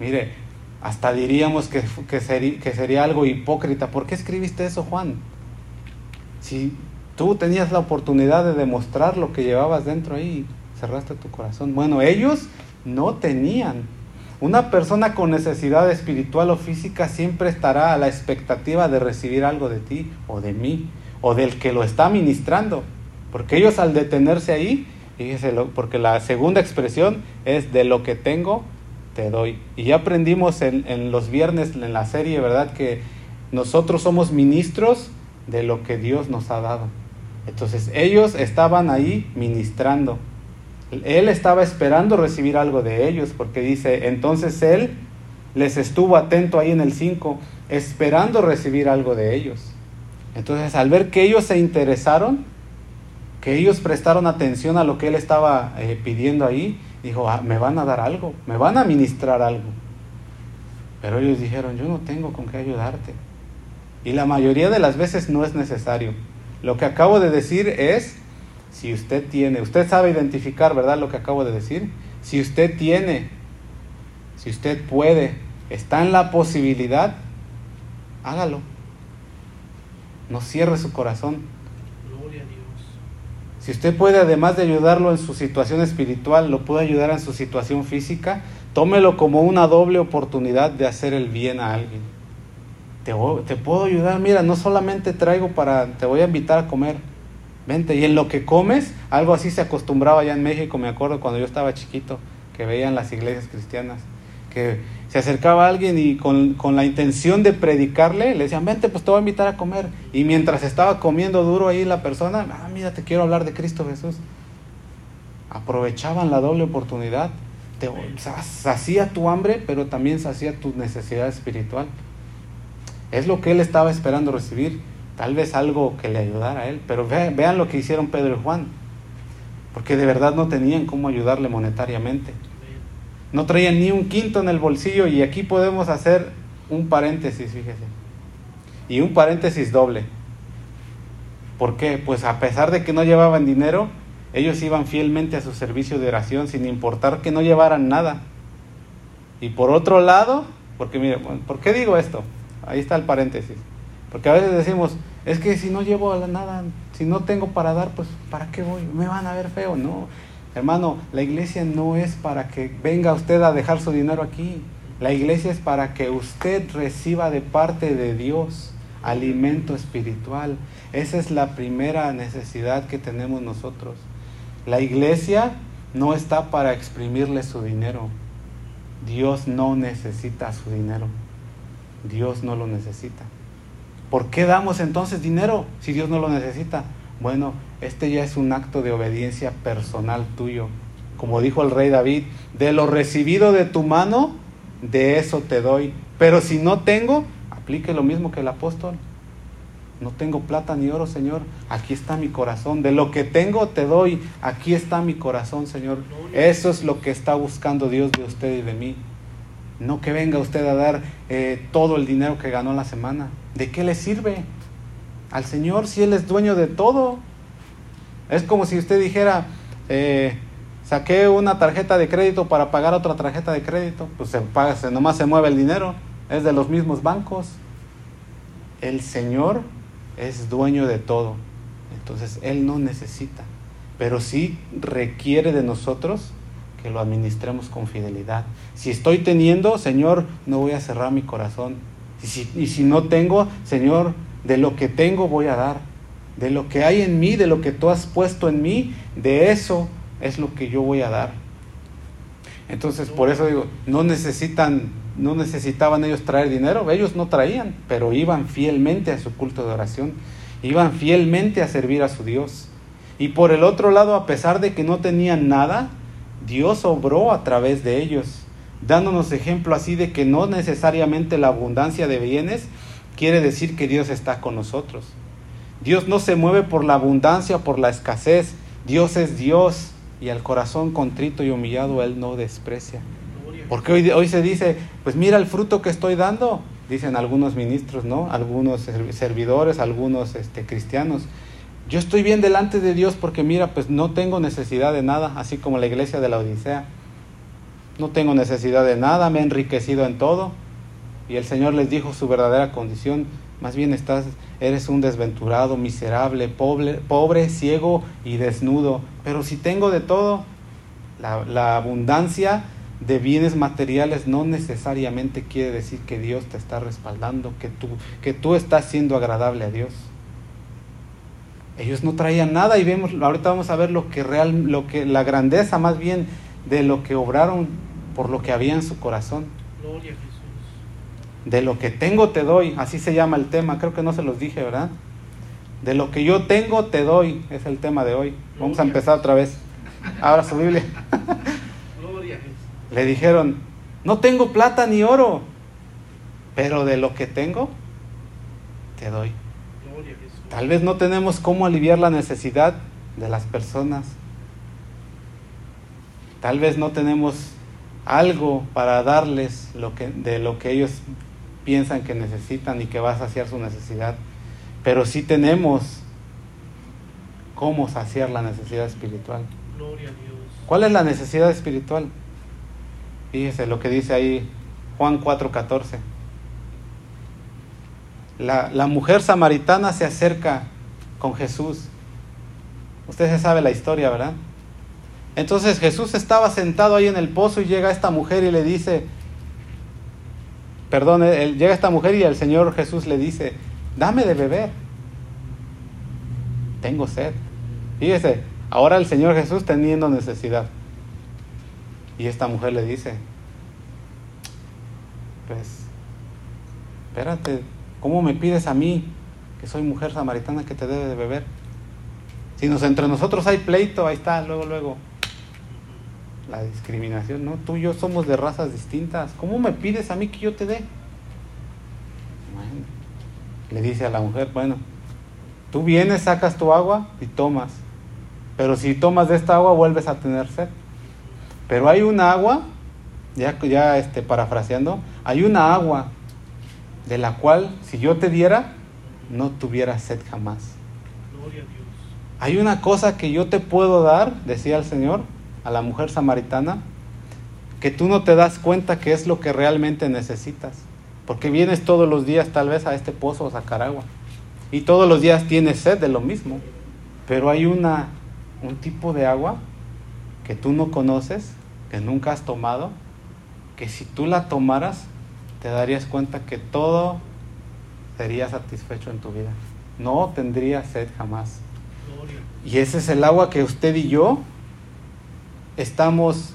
S1: Mire, hasta diríamos que, que, que sería algo hipócrita. ¿Por qué escribiste eso, Juan? Si tú tenías la oportunidad de demostrar lo que llevabas dentro ahí, cerraste tu corazón. Bueno, ellos no tenían. Una persona con necesidad espiritual o física siempre estará a la expectativa de recibir algo de ti o de mí o del que lo está ministrando. Porque ellos al detenerse ahí, porque la segunda expresión es de lo que tengo, te doy. Y ya aprendimos en, los viernes en la serie, ¿verdad? Que nosotros somos ministros de lo que Dios nos ha dado. Entonces ellos estaban ahí ministrando. Él estaba esperando recibir algo de ellos, porque dice, entonces él les estuvo atento ahí en el 5, esperando recibir algo de ellos. Entonces al ver que ellos se interesaron, que ellos prestaron atención a lo que él estaba eh, pidiendo ahí, dijo, "Ah, me van a dar algo, me van a ministrar algo. Pero ellos dijeron, yo no tengo con qué ayudarte. Y la mayoría de las veces no es necesario. Lo que acabo de decir es, si usted tiene, usted sabe identificar, ¿verdad? Lo que acabo de decir. Si usted tiene, si usted puede, está en la posibilidad, hágalo. No cierre su corazón. Si usted puede, además de ayudarlo en su situación espiritual, lo puede ayudar en su situación física, tómelo como una doble oportunidad de hacer el bien a alguien. Te, puedo ayudar, mira, no solamente traigo para, te voy a invitar a comer, vente, y en lo que comes, algo así se acostumbraba ya en México, me acuerdo cuando yo estaba chiquito, que veían las iglesias cristianas, que se acercaba alguien y con, con la intención de predicarle, le decían, vente, pues te voy a invitar a comer. Y mientras estaba comiendo duro ahí la persona, ah, mira, te quiero hablar de Cristo Jesús. Aprovechaban la doble oportunidad. Te sa- sacía tu hambre, pero también sacía tu necesidad espiritual. Es lo que él estaba esperando recibir. Tal vez algo que le ayudara a él. Pero ve- vean lo que hicieron Pedro y Juan. Porque de verdad no tenían cómo ayudarle monetariamente. No traían ni un quinto en el bolsillo y aquí podemos hacer un paréntesis, fíjese. Y un paréntesis doble. ¿Por qué? Pues a pesar de que no llevaban dinero, ellos iban fielmente a su servicio de oración sin importar que no llevaran nada. Y por otro lado, porque mire, ¿por qué digo esto? Ahí está el paréntesis. Porque a veces decimos, es que si no llevo a la nada, si no tengo para dar, pues ¿para qué voy? Me van a ver feo, no. Hermano, la iglesia no es para que venga usted a dejar su dinero aquí. La iglesia es para que usted reciba de parte de Dios alimento espiritual. Esa es la primera necesidad que tenemos nosotros. La iglesia no está para exprimirle su dinero. Dios no necesita su dinero. Dios no lo necesita. ¿Por qué damos entonces dinero si Dios no lo necesita? Bueno, este ya es un acto de obediencia personal tuyo. Como dijo el rey David, de lo recibido de tu mano, de eso te doy. Pero si no tengo, aplique lo mismo que el apóstol. No tengo plata ni oro, Señor. Aquí está mi corazón. De lo que tengo te doy. Aquí está mi corazón, Señor. Eso es lo que está buscando Dios de usted y de mí. No que venga usted a dar eh, todo el dinero que ganó la semana. ¿De qué le sirve? Al Señor si Él es dueño de todo. Es como si usted dijera, eh, saqué una tarjeta de crédito para pagar otra tarjeta de crédito. Pues se paga, se, nomás se mueve el dinero. Es de los mismos bancos. El Señor es dueño de todo. Entonces Él no necesita, pero sí requiere de nosotros que lo administremos con fidelidad. Si estoy teniendo, Señor, no voy a cerrar mi corazón. Y si, y si no tengo, Señor, de lo que tengo voy a dar. De lo que hay en mí, de lo que tú has puesto en mí, de eso es lo que yo voy a dar. Entonces, por eso digo, no necesitan no necesitaban ellos traer dinero, ellos no traían, pero iban fielmente a su culto de oración, iban fielmente a servir a su Dios. Y por el otro lado, a pesar de que no tenían nada, Dios obró a través de ellos, dándonos ejemplo así de que no necesariamente la abundancia de bienes quiere decir que Dios está con nosotros. Dios no se mueve por la abundancia, por la escasez. Dios es Dios y al corazón contrito y humillado Él no desprecia. Porque hoy, se dice, pues mira el fruto que estoy dando, dicen algunos ministros, ¿no? Algunos servidores, algunos este, cristianos. Yo estoy bien delante de Dios porque mira, pues no tengo necesidad de nada, así como la iglesia de la Odisea. No tengo necesidad de nada, me he enriquecido en todo. Y el Señor les dijo su verdadera condición, más bien estás, eres un desventurado, miserable, pobre, pobre ciego y desnudo. Pero si tengo de todo, la, abundancia de bienes materiales no necesariamente quiere decir que Dios te está respaldando, que tú, que tú estás siendo agradable a Dios. Ellos no traían nada y vemos, ahorita vamos a ver lo que real, lo que, la grandeza más bien de lo que obraron por lo que había en su corazón.
S2: Gloria.
S1: De lo que tengo te doy, así se llama el tema, creo que no se los dije, ¿verdad? De lo que yo tengo te doy, es el tema de hoy. Vamos a empezar otra vez. Abra su Biblia. Le dijeron, no tengo plata ni oro, pero de lo que tengo, te doy. Tal vez no tenemos cómo aliviar la necesidad de las personas. Tal vez no tenemos algo para darles lo que, de lo que ellos piensan que necesitan y que va a saciar su necesidad. Pero sí tenemos cómo saciar la necesidad espiritual.
S2: Gloria a Dios.
S1: ¿Cuál es la necesidad espiritual? Fíjese lo que dice ahí Juan 4:14. La, la mujer samaritana se acerca con Jesús. Usted se sabe la historia, ¿verdad? Entonces Jesús estaba sentado ahí en el pozo y llega esta mujer y le dice, perdón, él- llega esta mujer y el Señor Jesús le dice, dame de beber. Tengo sed. Fíjese, ahora el Señor Jesús teniendo necesidad. Y esta mujer le dice, pues, espérate, ¿cómo me pides a mí, que soy mujer samaritana, que te debe de beber? Si nos, entre nosotros hay pleito, ahí está, luego, luego. La discriminación, ¿no? Tú y yo somos de razas distintas. ¿Cómo me pides a mí que yo te dé? Bueno, le dice a la mujer, bueno, tú vienes, sacas tu agua y tomas. Pero si tomas de esta agua vuelves a tener sed. Pero hay una agua, ya, ya este, parafraseando, hay una agua de la cual si yo te diera, no tuviera sed jamás.
S2: Gloria a Dios.
S1: Hay una cosa que yo te puedo dar, decía el Señor a la mujer samaritana, que tú no te das cuenta que es lo que realmente necesitas. Porque vienes todos los días tal vez a este pozo a sacar agua. Y todos los días tienes sed de lo mismo. Pero hay una, un tipo de agua que tú no conoces, que nunca has tomado, que si tú la tomaras, te darías cuenta que todo sería satisfecho en tu vida. No tendrías sed jamás. Y ese es el agua que usted y yo estamos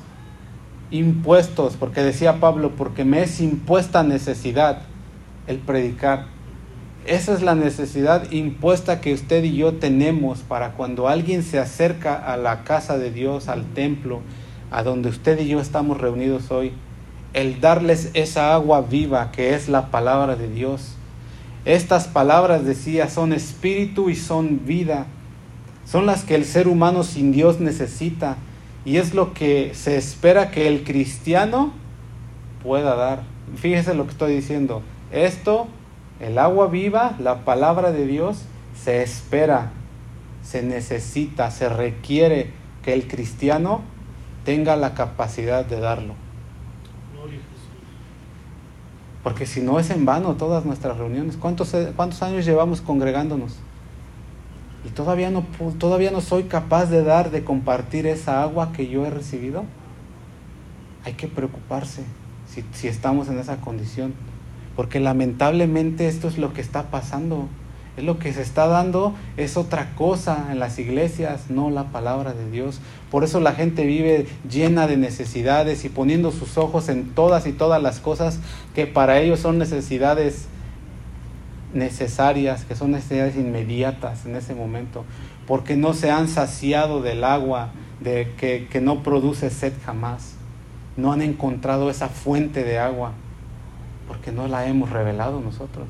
S1: impuestos, porque decía Pablo, porque me es impuesta necesidad el predicar. Esa es la necesidad impuesta que usted y yo tenemos para cuando alguien se acerca a la casa de Dios, al templo, a donde usted y yo estamos reunidos hoy. el darles esa agua viva que es la palabra de Dios. Estas palabras, decía, son espíritu y son vida. Son las que el ser humano sin Dios necesita. Y es lo que se espera que el cristiano pueda dar. Fíjese lo que estoy diciendo. Esto, el agua viva, la palabra de Dios, se espera, se necesita, se requiere que el cristiano tenga la capacidad de darlo.
S2: Gloria a Jesús.
S1: Porque si no es en vano todas nuestras reuniones. ¿Cuántos, cuántos años llevamos congregándonos? Y todavía no, todavía no soy capaz de dar, de compartir esa agua que yo he recibido. Hay que preocuparse si, si estamos en esa condición. Porque lamentablemente esto es lo que está pasando. Es lo que se está dando, es otra cosa en las iglesias, no la palabra de Dios. Por eso la gente vive llena de necesidades y poniendo sus ojos en todas y todas las cosas que para ellos son necesidades necesarias, que son necesidades inmediatas en ese momento, porque no se han saciado del agua de que, que no produce sed jamás. No han encontrado esa fuente de agua, porque no la hemos revelado nosotros.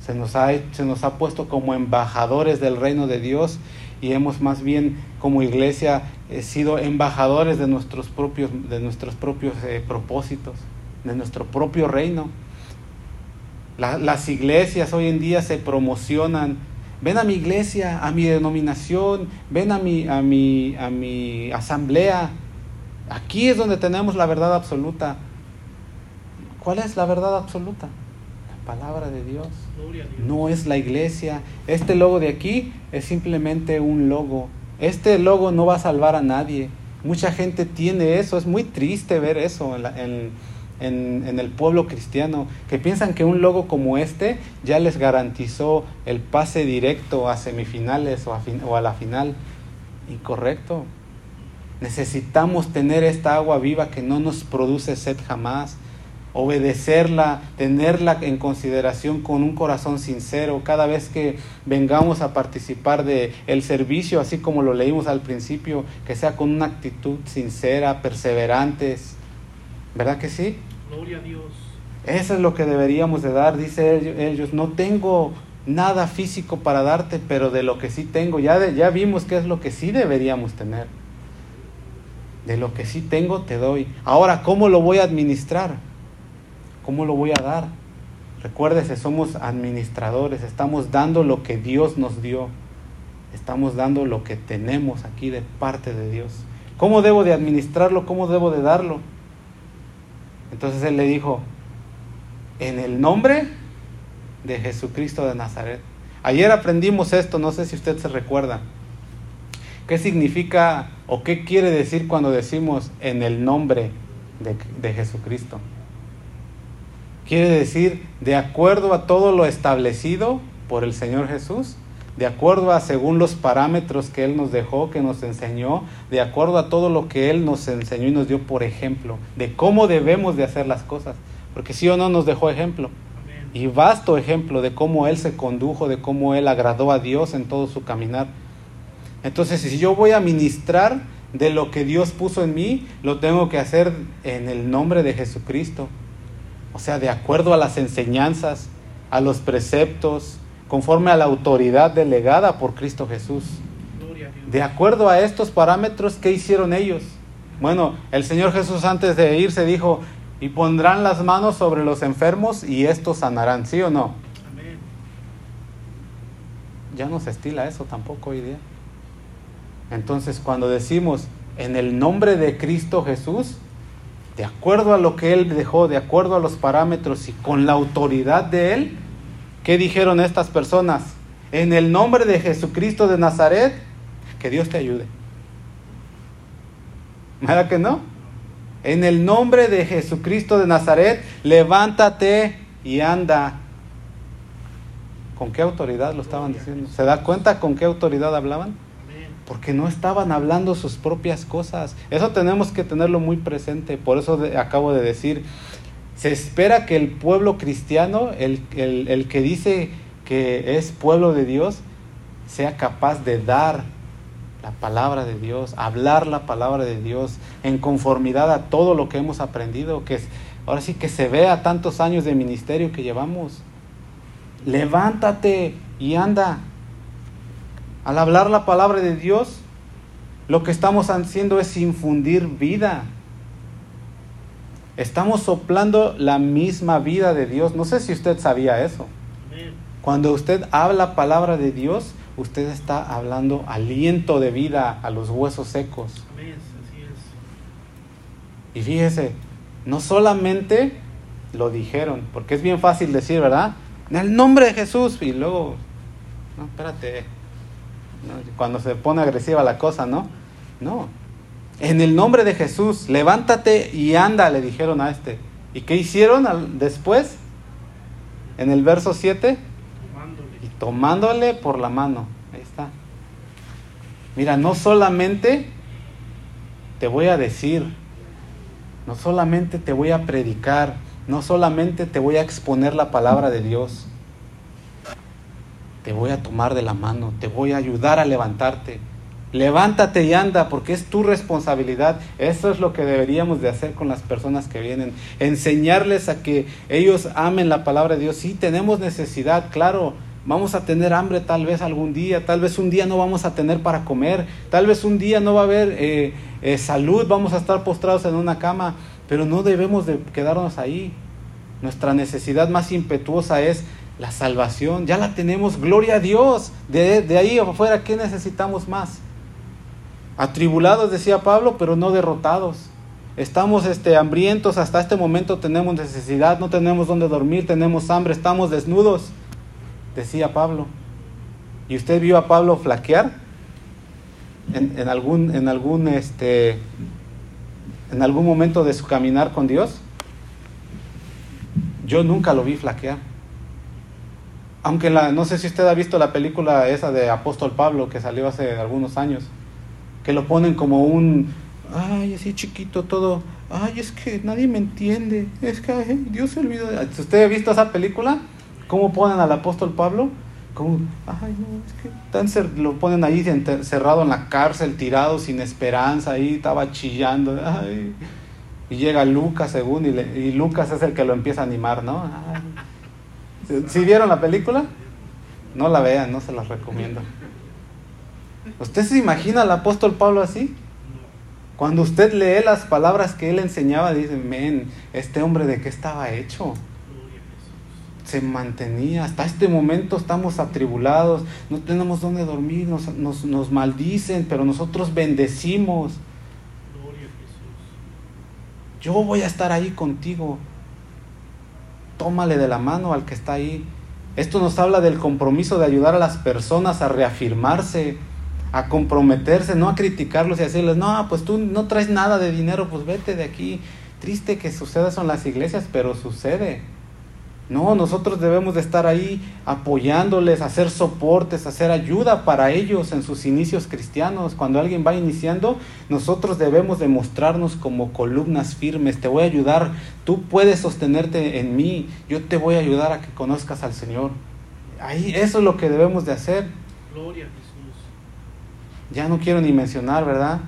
S1: Se nos ha, se nos ha puesto como embajadores del reino de Dios y hemos más bien como iglesia eh, sido embajadores de nuestros propios, de nuestros propios eh, propósitos, de nuestro propio reino. La- las iglesias hoy en día se promocionan. Ven a mi iglesia, a mi denominación, ven a mi, a mi, a mi asamblea. Aquí es donde tenemos la verdad absoluta. ¿Cuál es la verdad absoluta? La palabra de Dios.
S2: Dios.
S1: No es la iglesia. Este logo de aquí es simplemente un logo. Este logo no va a salvar a nadie. Mucha gente tiene eso. Es muy triste ver eso en, la- en- en- el pueblo cristiano. Que piensan que un logo como este ya les garantizó el pase directo a semifinales o a, o a la final. Incorrecto. Necesitamos tener esta agua viva que no nos produce sed jamás obedecerla, tenerla en consideración con un corazón sincero cada vez que vengamos a participar de el servicio, así como lo leímos al principio, que sea con una actitud sincera, perseverantes. ¿Verdad que sí?
S2: Gloria a Dios.
S1: Eso es lo que deberíamos de dar, dice ellos, no tengo nada físico para darte, pero de lo que sí tengo, ya, de- ya vimos qué es lo que sí deberíamos tener. De lo que sí tengo te doy. Ahora, ¿cómo lo voy a administrar? ¿Cómo lo voy a dar? Recuérdese, somos administradores, estamos dando lo que Dios nos dio. Estamos dando lo que tenemos aquí de parte de Dios. ¿Cómo debo de administrarlo? ¿Cómo debo de darlo? Entonces él le dijo, en el nombre de Jesucristo de Nazaret. Ayer aprendimos esto, no sé si usted se recuerda. ¿Qué significa o qué quiere decir cuando decimos en el nombre de, de Jesucristo? Quiere decir de acuerdo a todo lo establecido por el Señor Jesús, de acuerdo a según los parámetros que Él nos dejó, que nos enseñó, de acuerdo a todo lo que Él nos enseñó y nos dio por ejemplo, de cómo debemos de hacer las cosas. Porque sí o no nos dejó ejemplo.
S2: Amén.
S1: Y vasto ejemplo de cómo Él se condujo, de cómo Él agradó a Dios en todo su caminar. Entonces, si yo voy a ministrar de lo que Dios puso en mí, lo tengo que hacer en el nombre de Jesucristo. O sea, de acuerdo a las enseñanzas, a los preceptos, conforme a la autoridad delegada por Cristo Jesús. De acuerdo a estos parámetros, ¿qué hicieron ellos? Bueno, el Señor Jesús antes de irse dijo, y pondrán las manos sobre los enfermos y estos sanarán, ¿sí o no?
S2: Amén.
S1: Ya no se estila eso tampoco hoy día. Entonces, cuando decimos en el nombre de Cristo Jesús, de acuerdo a lo que Él dejó, de acuerdo a los parámetros y con la autoridad de Él, ¿qué dijeron estas personas? En el nombre de Jesucristo de Nazaret, que Dios te ayude. ¿Verdad que no? En el nombre de Jesucristo de Nazaret, levántate y anda. ¿Con qué autoridad lo estaban diciendo? ¿Se da cuenta con qué autoridad hablaban? Porque no estaban hablando sus propias cosas. Eso tenemos que tenerlo muy presente. Por eso acabo de decir, se espera que el pueblo cristiano, el, el- el que dice que es pueblo de Dios, sea capaz de dar la palabra de Dios, hablar la palabra de Dios en conformidad a todo lo que hemos aprendido, que es ahora sí que se vea tantos años de ministerio que llevamos. Levántate y anda. Al hablar la palabra de Dios, lo que estamos haciendo es infundir vida. Estamos soplando la misma vida de Dios. No sé si usted sabía eso. Cuando usted habla palabra de Dios, usted está hablando aliento de vida a los huesos secos. Y fíjese, no solamente lo dijeron, porque es bien fácil decir, ¿verdad? En el nombre de Jesús. Y luego, no, espérate. Cuando se pone agresiva la cosa, ¿no? No. En el nombre de Jesús, levántate y anda, le dijeron a este. ¿Y qué hicieron después? En el verso 7,
S2: Tomándole.
S1: y tomándole por la mano. Ahí está. Mira, no solamente te voy a decir, no solamente te voy a predicar, no solamente te voy a exponer la palabra de Dios, te voy a tomar de la mano, te voy a ayudar a levantarte. Levántate y anda porque es tu responsabilidad. Eso es lo que deberíamos de hacer con las personas que vienen. Enseñarles a que ellos amen la palabra de Dios. Sí, tenemos necesidad, claro. Vamos a tener hambre tal vez algún día, tal vez un día no vamos a tener para comer, tal vez un día no va a haber eh, eh, salud, vamos a estar postrados en una cama, pero no debemos de quedarnos ahí. Nuestra necesidad más impetuosa es la salvación, ya la tenemos, gloria a Dios. De, de ahí afuera, ¿qué necesitamos más? Atribulados, decía Pablo, pero no derrotados. Estamos este, hambrientos, hasta este momento tenemos necesidad, no tenemos dónde dormir, tenemos hambre, estamos desnudos, decía Pablo. ¿Y usted vio a Pablo flaquear? En, en algún, en, algún, este, en algún momento de su caminar con Dios? Yo nunca lo vi flaquear. Aunque la, no sé si usted ha visto la película esa de Apóstol Pablo que salió hace algunos años, que lo ponen como un, ay, así chiquito todo, ay, es que nadie me entiende, es que ay, Dios se olvidó. de-". ¿Usted ha visto esa película? ¿Cómo ponen al Apóstol Pablo? Como, ay, no, es que lo ponen ahí cerrado en la cárcel, tirado sin esperanza, ahí estaba chillando. Y llega Lucas, según, y, le- y Lucas es el que lo empieza a animar, ¿no? Ay. ¿Sí- ¿Sí vieron la película? No la vean, no se las recomiendo. ¿Usted se imagina al apóstol Pablo así? Cuando usted lee las palabras que él enseñaba, dice, men, este hombre de qué estaba hecho. Se mantenía, hasta este momento estamos atribulados, no tenemos dónde dormir, nos, nos, nos maldicen, pero nosotros bendecimos. Yo voy a estar ahí contigo. Tómale de la mano al que está ahí. Esto nos habla del compromiso de ayudar a las personas a reafirmarse, a comprometerse, no a criticarlos y a decirles, no, pues tú no traes nada de dinero, pues vete de aquí. Triste que suceda eso en las iglesias, pero sucede. No, nosotros debemos de estar ahí apoyándoles, hacer soportes, hacer ayuda para ellos en sus inicios cristianos. Cuando alguien va iniciando, nosotros debemos de mostrarnos como columnas firmes. Te voy a ayudar, tú puedes sostenerte en mí, yo te voy a ayudar a que conozcas al Señor. Ahí eso es lo que debemos de hacer.
S2: Gloria a Jesús.
S1: Ya no quiero ni mencionar, ¿verdad?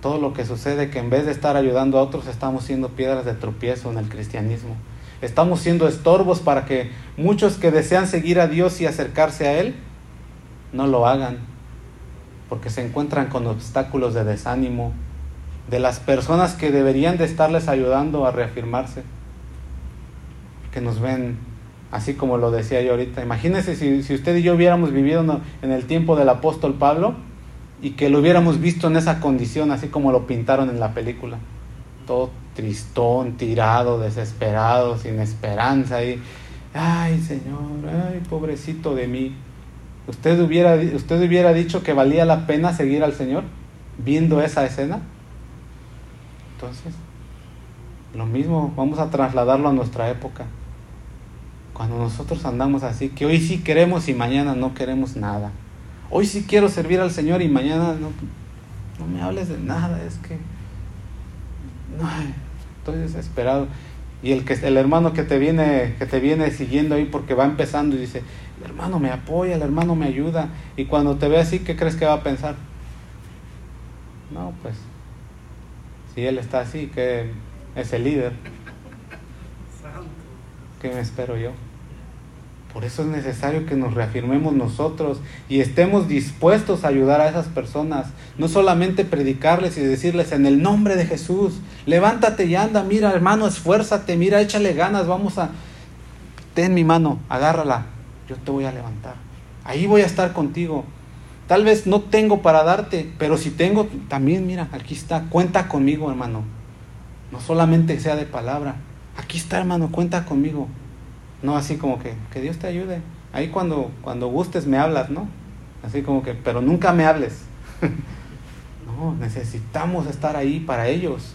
S1: Todo lo que sucede que en vez de estar ayudando a otros estamos siendo piedras de tropiezo en el cristianismo. Estamos siendo estorbos para que muchos que desean seguir a Dios y acercarse a Él no lo hagan, porque se encuentran con obstáculos de desánimo de las personas que deberían de estarles ayudando a reafirmarse, que nos ven así como lo decía yo ahorita. Imagínense si, si usted y yo hubiéramos vivido en el tiempo del apóstol Pablo y que lo hubiéramos visto en esa condición, así como lo pintaron en la película. Todo tristón, tirado, desesperado, sin esperanza. Y, ay, Señor, ay, pobrecito de mí. ¿Usted hubiera, ¿Usted hubiera dicho que valía la pena seguir al Señor viendo esa escena? Entonces, lo mismo, vamos a trasladarlo a nuestra época. Cuando nosotros andamos así, que hoy sí queremos y mañana no queremos nada. Hoy sí quiero servir al Señor y mañana no, no me hables de nada, es que no, estoy desesperado. Y el que el hermano que te viene que te viene siguiendo ahí porque va empezando y dice, "El hermano me apoya, el hermano me ayuda." Y cuando te ve así, ¿qué crees que va a pensar? No, pues si él está así, que es el líder. ¿Qué me espero yo? Por eso es necesario que nos reafirmemos nosotros y estemos dispuestos a ayudar a esas personas. No solamente predicarles y decirles en el nombre de Jesús, levántate y anda, mira hermano, esfuérzate, mira, échale ganas, vamos a... Ten mi mano, agárrala, yo te voy a levantar. Ahí voy a estar contigo. Tal vez no tengo para darte, pero si tengo, también mira, aquí está, cuenta conmigo hermano. No solamente sea de palabra, aquí está hermano, cuenta conmigo. No así como que, que Dios te ayude. Ahí cuando, cuando gustes me hablas, ¿no? Así como que, pero nunca me hables. no, necesitamos estar ahí para ellos.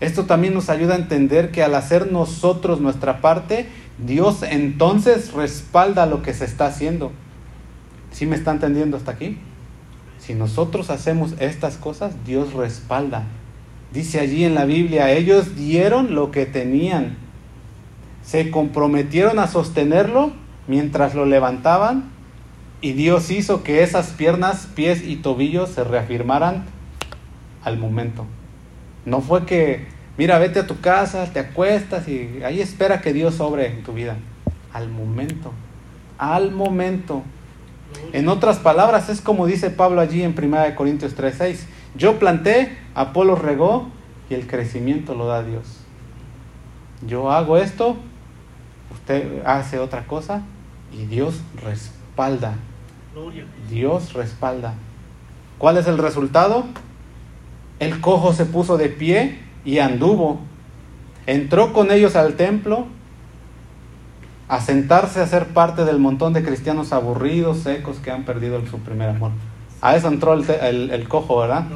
S1: Esto también nos ayuda a entender que al hacer nosotros nuestra parte, Dios entonces respalda lo que se está haciendo. ¿Sí me está entendiendo hasta aquí? Si nosotros hacemos estas cosas, Dios respalda. Dice allí en la Biblia, ellos dieron lo que tenían se comprometieron a sostenerlo mientras lo levantaban y Dios hizo que esas piernas, pies y tobillos se reafirmaran al momento. No fue que, mira, vete a tu casa, te acuestas y ahí espera que Dios sobre en tu vida. Al momento, al momento. En otras palabras, es como dice Pablo allí en 1 Corintios 3:6. Yo planté, Apolo regó y el crecimiento lo da Dios. Yo hago esto, usted hace otra cosa y Dios respalda. Dios respalda. ¿Cuál es el resultado? El cojo se puso de pie y anduvo. Entró con ellos al templo a sentarse a ser parte del montón de cristianos aburridos, secos, que han perdido su primer amor. A eso entró el, el, el cojo, ¿verdad?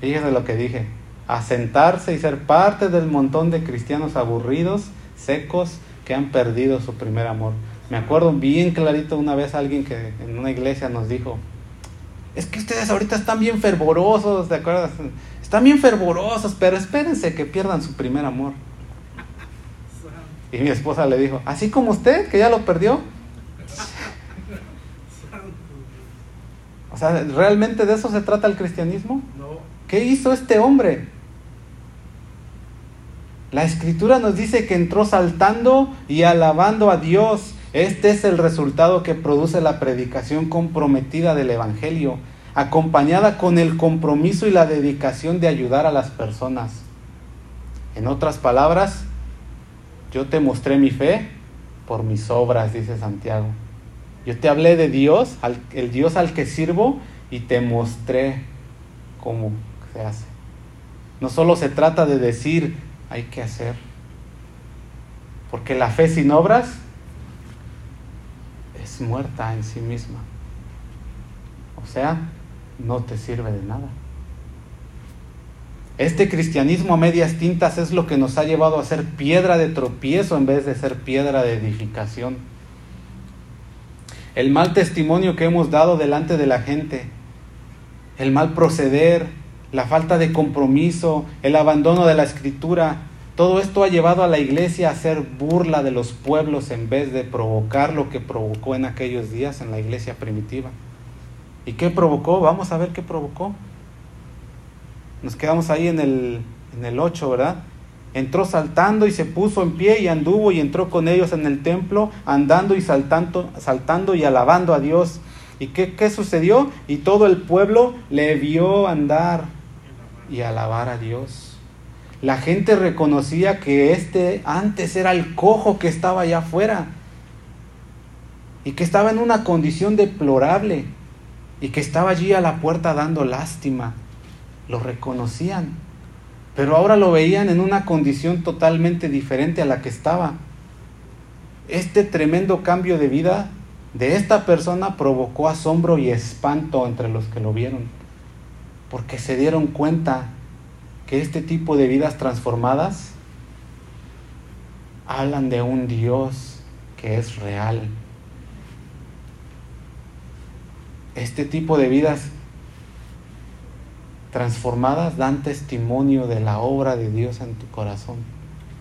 S1: Fíjese lo que dije. A sentarse y ser parte del montón de cristianos aburridos, secos, que han perdido su primer amor. Me acuerdo bien clarito una vez alguien que en una iglesia nos dijo, es que ustedes ahorita están bien fervorosos, ¿te acuerdas? Están bien fervorosos, pero espérense que pierdan su primer amor. Y mi esposa le dijo, así como usted, que ya lo perdió. O sea, ¿realmente de eso se trata el cristianismo?
S2: No.
S1: ¿Qué hizo este hombre? La escritura nos dice que entró saltando y alabando a Dios. Este es el resultado que produce la predicación comprometida del Evangelio, acompañada con el compromiso y la dedicación de ayudar a las personas. En otras palabras, yo te mostré mi fe por mis obras, dice Santiago. Yo te hablé de Dios, el Dios al que sirvo, y te mostré cómo se hace. No solo se trata de decir, hay que hacer. Porque la fe sin obras es muerta en sí misma. O sea, no te sirve de nada. Este cristianismo a medias tintas es lo que nos ha llevado a ser piedra de tropiezo en vez de ser piedra de edificación. El mal testimonio que hemos dado delante de la gente, el mal proceder, la falta de compromiso, el abandono de la escritura, todo esto ha llevado a la iglesia a hacer burla de los pueblos en vez de provocar lo que provocó en aquellos días en la iglesia primitiva. ¿Y qué provocó? Vamos a ver qué provocó. Nos quedamos ahí en el, en el 8, ¿verdad? Entró saltando y se puso en pie y anduvo y entró con ellos en el templo, andando y saltando, saltando y alabando a Dios. ¿Y qué, qué sucedió? Y todo el pueblo le vio andar y alabar a Dios. La gente reconocía que este antes era el cojo que estaba allá afuera y que estaba en una condición deplorable y que estaba allí a la puerta dando lástima. Lo reconocían, pero ahora lo veían en una condición totalmente diferente a la que estaba. Este tremendo cambio de vida de esta persona provocó asombro y espanto entre los que lo vieron, porque se dieron cuenta que este tipo de vidas transformadas hablan de un Dios que es real. Este tipo de vidas transformadas dan testimonio de la obra de Dios en tu corazón.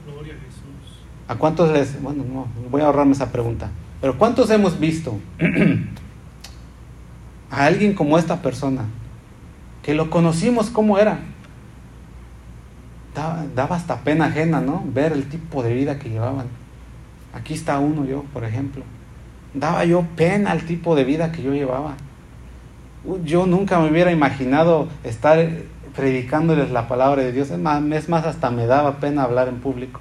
S2: Gloria a Jesús.
S1: ¿A cuántos les.? Bueno, no, voy a ahorrarme esa pregunta. Pero ¿cuántos hemos visto a alguien como esta persona? Que lo conocimos como era. daba, hasta pena ajena, ¿no? Ver el tipo de vida que llevaban. Aquí está uno yo, por ejemplo. Daba yo pena el tipo de vida que yo llevaba. Yo nunca me hubiera imaginado estar predicándoles la palabra de Dios. Es más, es más, hasta me daba pena hablar en público.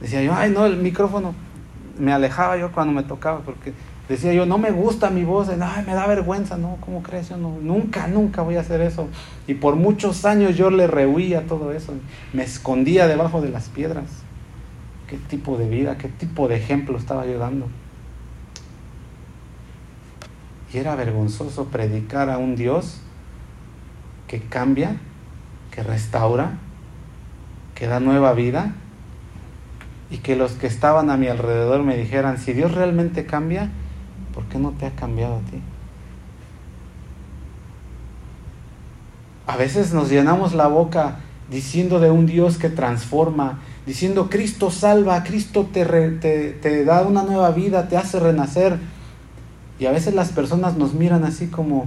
S1: Decía yo, ay, no, el micrófono. Me alejaba yo cuando me tocaba porque decía yo, no me gusta mi voz, ay, me da vergüenza, no, ¿cómo crees? Yo no, nunca, nunca voy a hacer eso. Y por muchos años yo le rehuía todo eso, me escondía debajo de las piedras. ¿Qué tipo de vida, qué tipo de ejemplo estaba yo dando? Y era vergonzoso predicar a un Dios que cambia, que restaura, que da nueva vida y que los que estaban a mi alrededor me dijeran, si Dios realmente cambia, ¿por qué no te ha cambiado a ti? A veces nos llenamos la boca diciendo de un Dios que transforma, diciendo Cristo salva, Cristo te, te, da una nueva vida, te hace renacer. Y a veces las personas nos miran así como,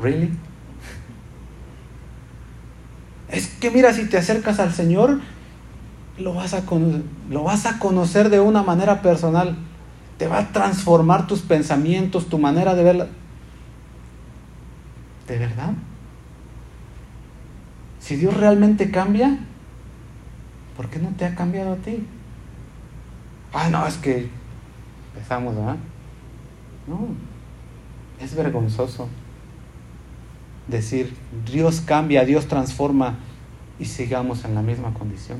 S1: ¿really? Es que mira, si te acercas al Señor, lo vas a, lo vas a conocer de una manera personal. Te va a transformar tus pensamientos, tu manera de verla. ¿De verdad? Si Dios realmente cambia, ¿por qué no te ha cambiado a ti? Ah, no, es que empezamos, ¿verdad? No, es vergonzoso decir, Dios cambia, Dios transforma y sigamos en la misma condición.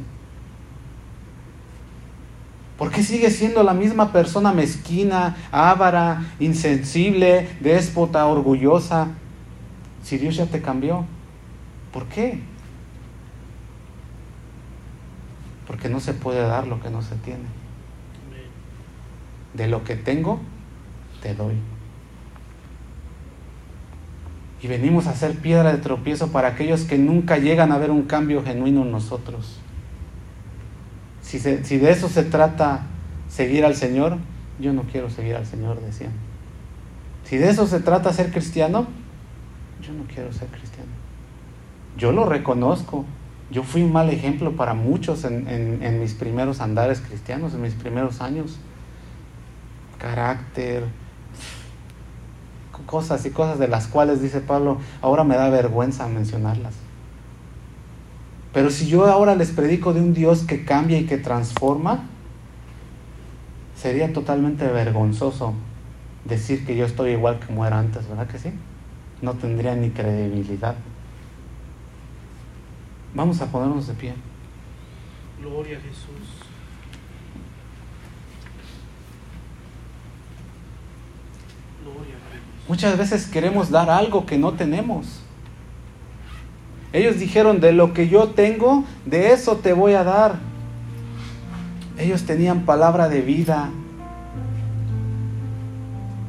S1: ¿Por qué sigue siendo la misma persona mezquina, ávara, insensible, déspota, orgullosa? Si Dios ya te cambió. ¿Por qué? Porque no se puede dar lo que no se tiene. De lo que tengo, te doy. Y venimos a ser piedra de tropiezo para aquellos que nunca llegan a ver un cambio genuino en nosotros. Si, de eso se trata seguir al Señor, yo no quiero seguir al Señor, decían. Si de eso se trata ser cristiano, yo no quiero ser cristiano. Yo lo reconozco. Yo fui un mal ejemplo para muchos en mis primeros andares cristianos, en mis primeros años. Carácter, cosas y cosas de las cuales dice Pablo, ahora me da vergüenza mencionarlas. Pero si yo ahora les predico de un Dios que cambia y que transforma, sería totalmente vergonzoso decir que yo estoy igual como era antes, ¿verdad que sí? No tendría ni credibilidad. Vamos a ponernos de pie.
S2: Gloria a Jesús. Gloria a Dios.
S1: Muchas veces queremos dar algo que no tenemos. Ellos dijeron, de lo que yo tengo, de eso te voy a dar. Ellos tenían palabra de vida.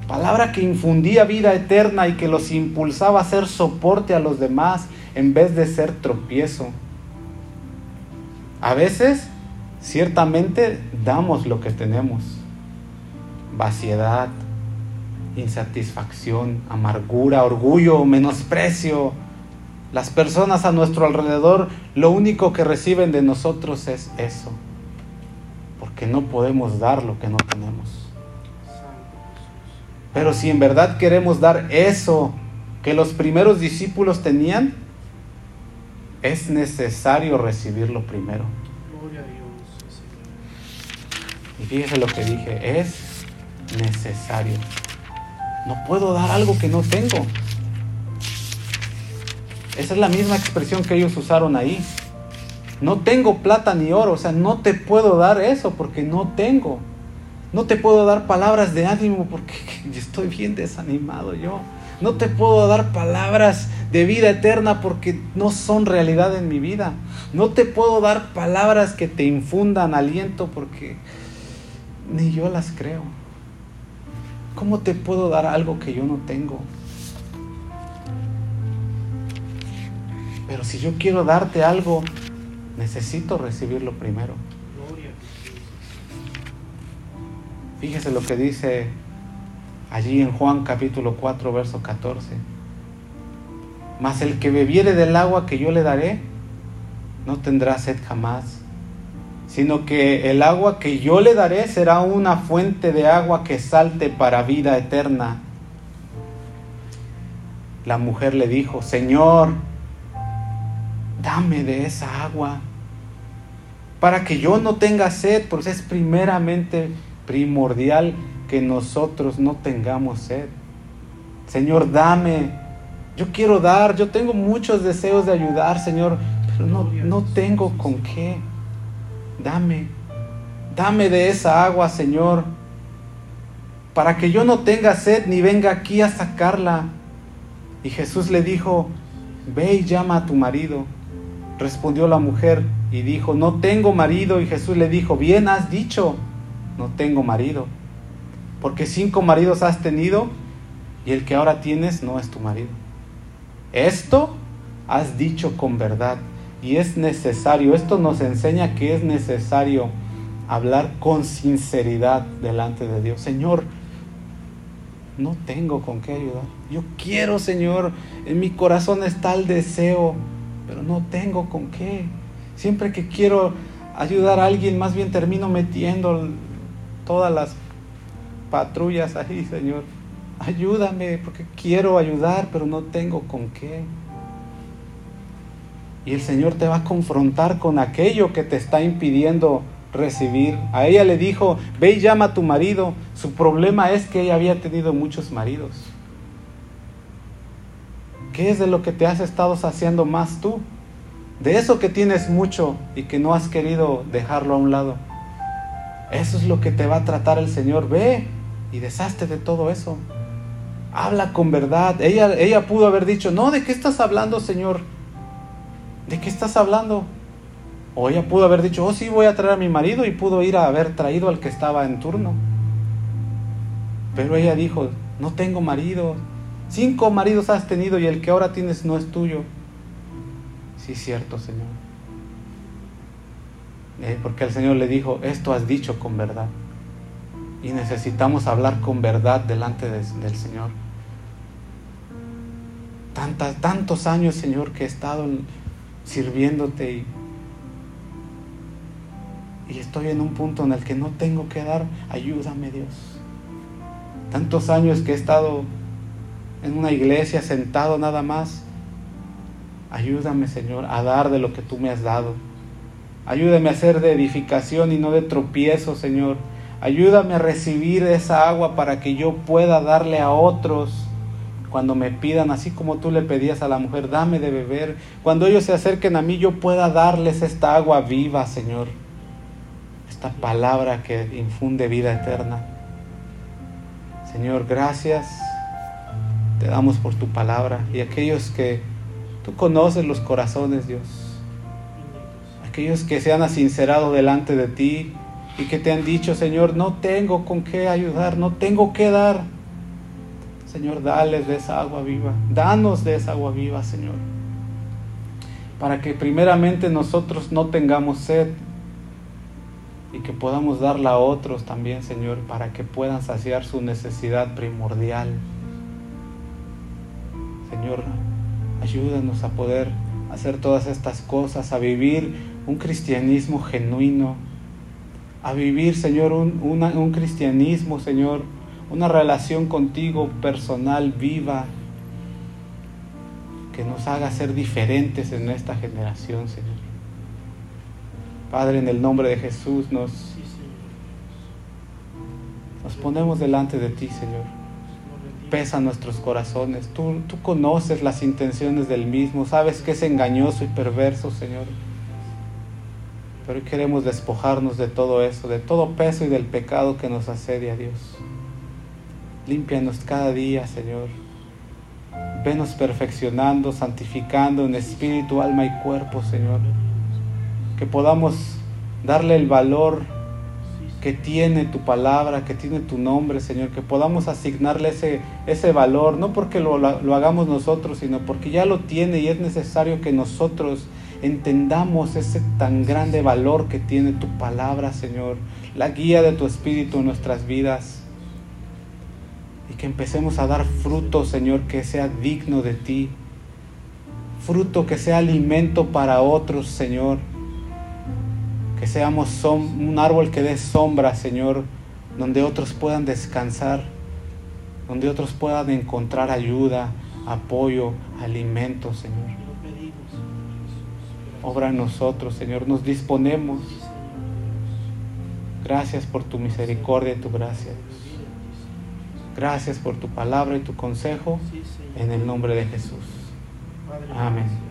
S1: Palabra que infundía vida eterna y que los impulsaba a ser soporte a los demás en vez de ser tropiezo. A veces, ciertamente, damos lo que tenemos. Vaciedad, insatisfacción, amargura, orgullo, menosprecio. Las personas a nuestro alrededor lo único que reciben de nosotros es eso, porque no podemos dar lo que no tenemos. Pero si en verdad queremos dar eso que los primeros discípulos tenían, es necesario recibirlo primero. Y fíjese lo que dije, es necesario. No puedo dar algo que no tengo. Esa es la misma expresión que ellos usaron ahí. No tengo plata ni oro, o sea, no te puedo dar eso porque no tengo. No te puedo dar palabras de ánimo porque estoy bien desanimado yo. No te puedo dar palabras de vida eterna porque no son realidad en mi vida. No te puedo dar palabras que te infundan aliento porque ni yo las creo. ¿Cómo te puedo dar algo que yo no tengo? Pero si yo quiero darte algo, necesito recibirlo primero. Fíjese lo que dice allí en Juan capítulo 4, verso 14. Mas el que bebiere del agua que yo le daré, no tendrá sed jamás, sino que el agua que yo le daré será una fuente de agua que salte para vida eterna. La mujer le dijo, Señor, dame de esa agua para que yo no tenga sed, pues es primeramente primordial que nosotros no tengamos sed. Señor, dame. Yo quiero dar, yo tengo muchos deseos de ayudar, Señor, pero no, no tengo con qué. Dame, dame de esa agua, Señor, para que yo no tenga sed ni venga aquí a sacarla. Y Jesús le dijo, ve y llama a tu marido. Respondió la mujer y dijo, no tengo marido. Y Jesús le dijo, bien has dicho, no tengo marido. Porque cinco maridos has tenido y el que ahora tienes no es tu marido. Esto has dicho con verdad y es necesario, esto nos enseña que es necesario hablar con sinceridad delante de Dios. Señor, no tengo con qué ayudar. Yo quiero, Señor, en mi corazón está el deseo, pero no tengo con qué. Siempre que quiero ayudar a alguien, más bien termino metiendo todas las patrullas ahí, Señor. Ayúdame, porque quiero ayudar, pero no tengo con qué. Y el Señor te va a confrontar con aquello que te está impidiendo recibir. A ella le dijo, ve y llama a tu marido. Su problema es que ella había tenido muchos maridos. ¿Qué es de lo que te has estado saciando más tú? De eso que tienes mucho y que no has querido dejarlo a un lado. Eso es lo que te va a tratar el Señor. Ve y deshazte de todo eso. Habla con verdad. Ella, ella pudo haber dicho, no, ¿de qué estás hablando, Señor? ¿de qué estás hablando? O ella pudo haber dicho, oh sí, voy a traer a mi marido y pudo ir a haber traído al que estaba en turno. Pero ella dijo, no tengo marido. Cinco maridos has tenido y el que ahora tienes no es tuyo. Sí, cierto, Señor. Eh, porque el Señor le dijo, esto has dicho con verdad. Y necesitamos hablar con verdad delante del Señor. Tantos años, Señor, que he estado sirviéndote y estoy en un punto en el que no tengo que dar, ayúdame Dios. Tantos años que he estado en una iglesia sentado nada más, ayúdame Señor a dar de lo que tú me has dado. Ayúdame a ser de edificación y no de tropiezo, Señor. Ayúdame a recibir esa agua para que yo pueda darle a otros cuando me pidan, así como tú le pedías a la mujer, dame de beber. Cuando ellos se acerquen a mí, yo pueda darles esta agua viva, Señor. Esta palabra que infunde vida eterna. Señor, gracias. Te damos por tu palabra. Y aquellos que tú conoces los corazones, Dios. Aquellos que se han sincerado delante de ti y que te han dicho, Señor, no tengo con qué ayudar, no tengo qué dar. Señor, dales de esa agua viva. Danos de esa agua viva, Señor. Para que primeramente nosotros no tengamos sed y que podamos darla a otros también, Señor, para que puedan saciar su necesidad primordial. Señor, ayúdanos a poder hacer todas estas cosas, a vivir un cristianismo genuino, a vivir, Señor, un, un cristianismo, Señor, una relación contigo personal, viva, que nos haga ser diferentes en esta generación, Señor. Padre, en el nombre de Jesús nos, nos ponemos delante de ti, Señor. Pesa nuestros corazones. Tú, tú conoces las intenciones del mismo, sabes que es engañoso y perverso, Señor. Pero queremos despojarnos de todo eso, de todo peso y del pecado que nos asedia, Dios. Límpianos cada día, Señor. Venos perfeccionando, santificando en espíritu, alma y cuerpo, Señor. Que podamos darle el valor que tiene tu palabra, que tiene tu nombre, Señor. Que podamos asignarle ese, ese valor, no porque lo, lo hagamos nosotros, sino porque ya lo tiene y es necesario que nosotros entendamos ese tan grande valor que tiene tu palabra, Señor. La guía de tu espíritu en nuestras vidas y que empecemos a dar fruto, Señor, que sea digno de ti. fruto que sea alimento para otros, Señor. Que seamos un árbol que dé sombra, Señor, donde otros puedan descansar, donde otros puedan encontrar ayuda, apoyo, alimento, Señor. Obra nosotros, Señor. Nos disponemos. Gracias por tu misericordia y tu gracia. Gracias por tu palabra y tu consejo. En el nombre de Jesús. Amén.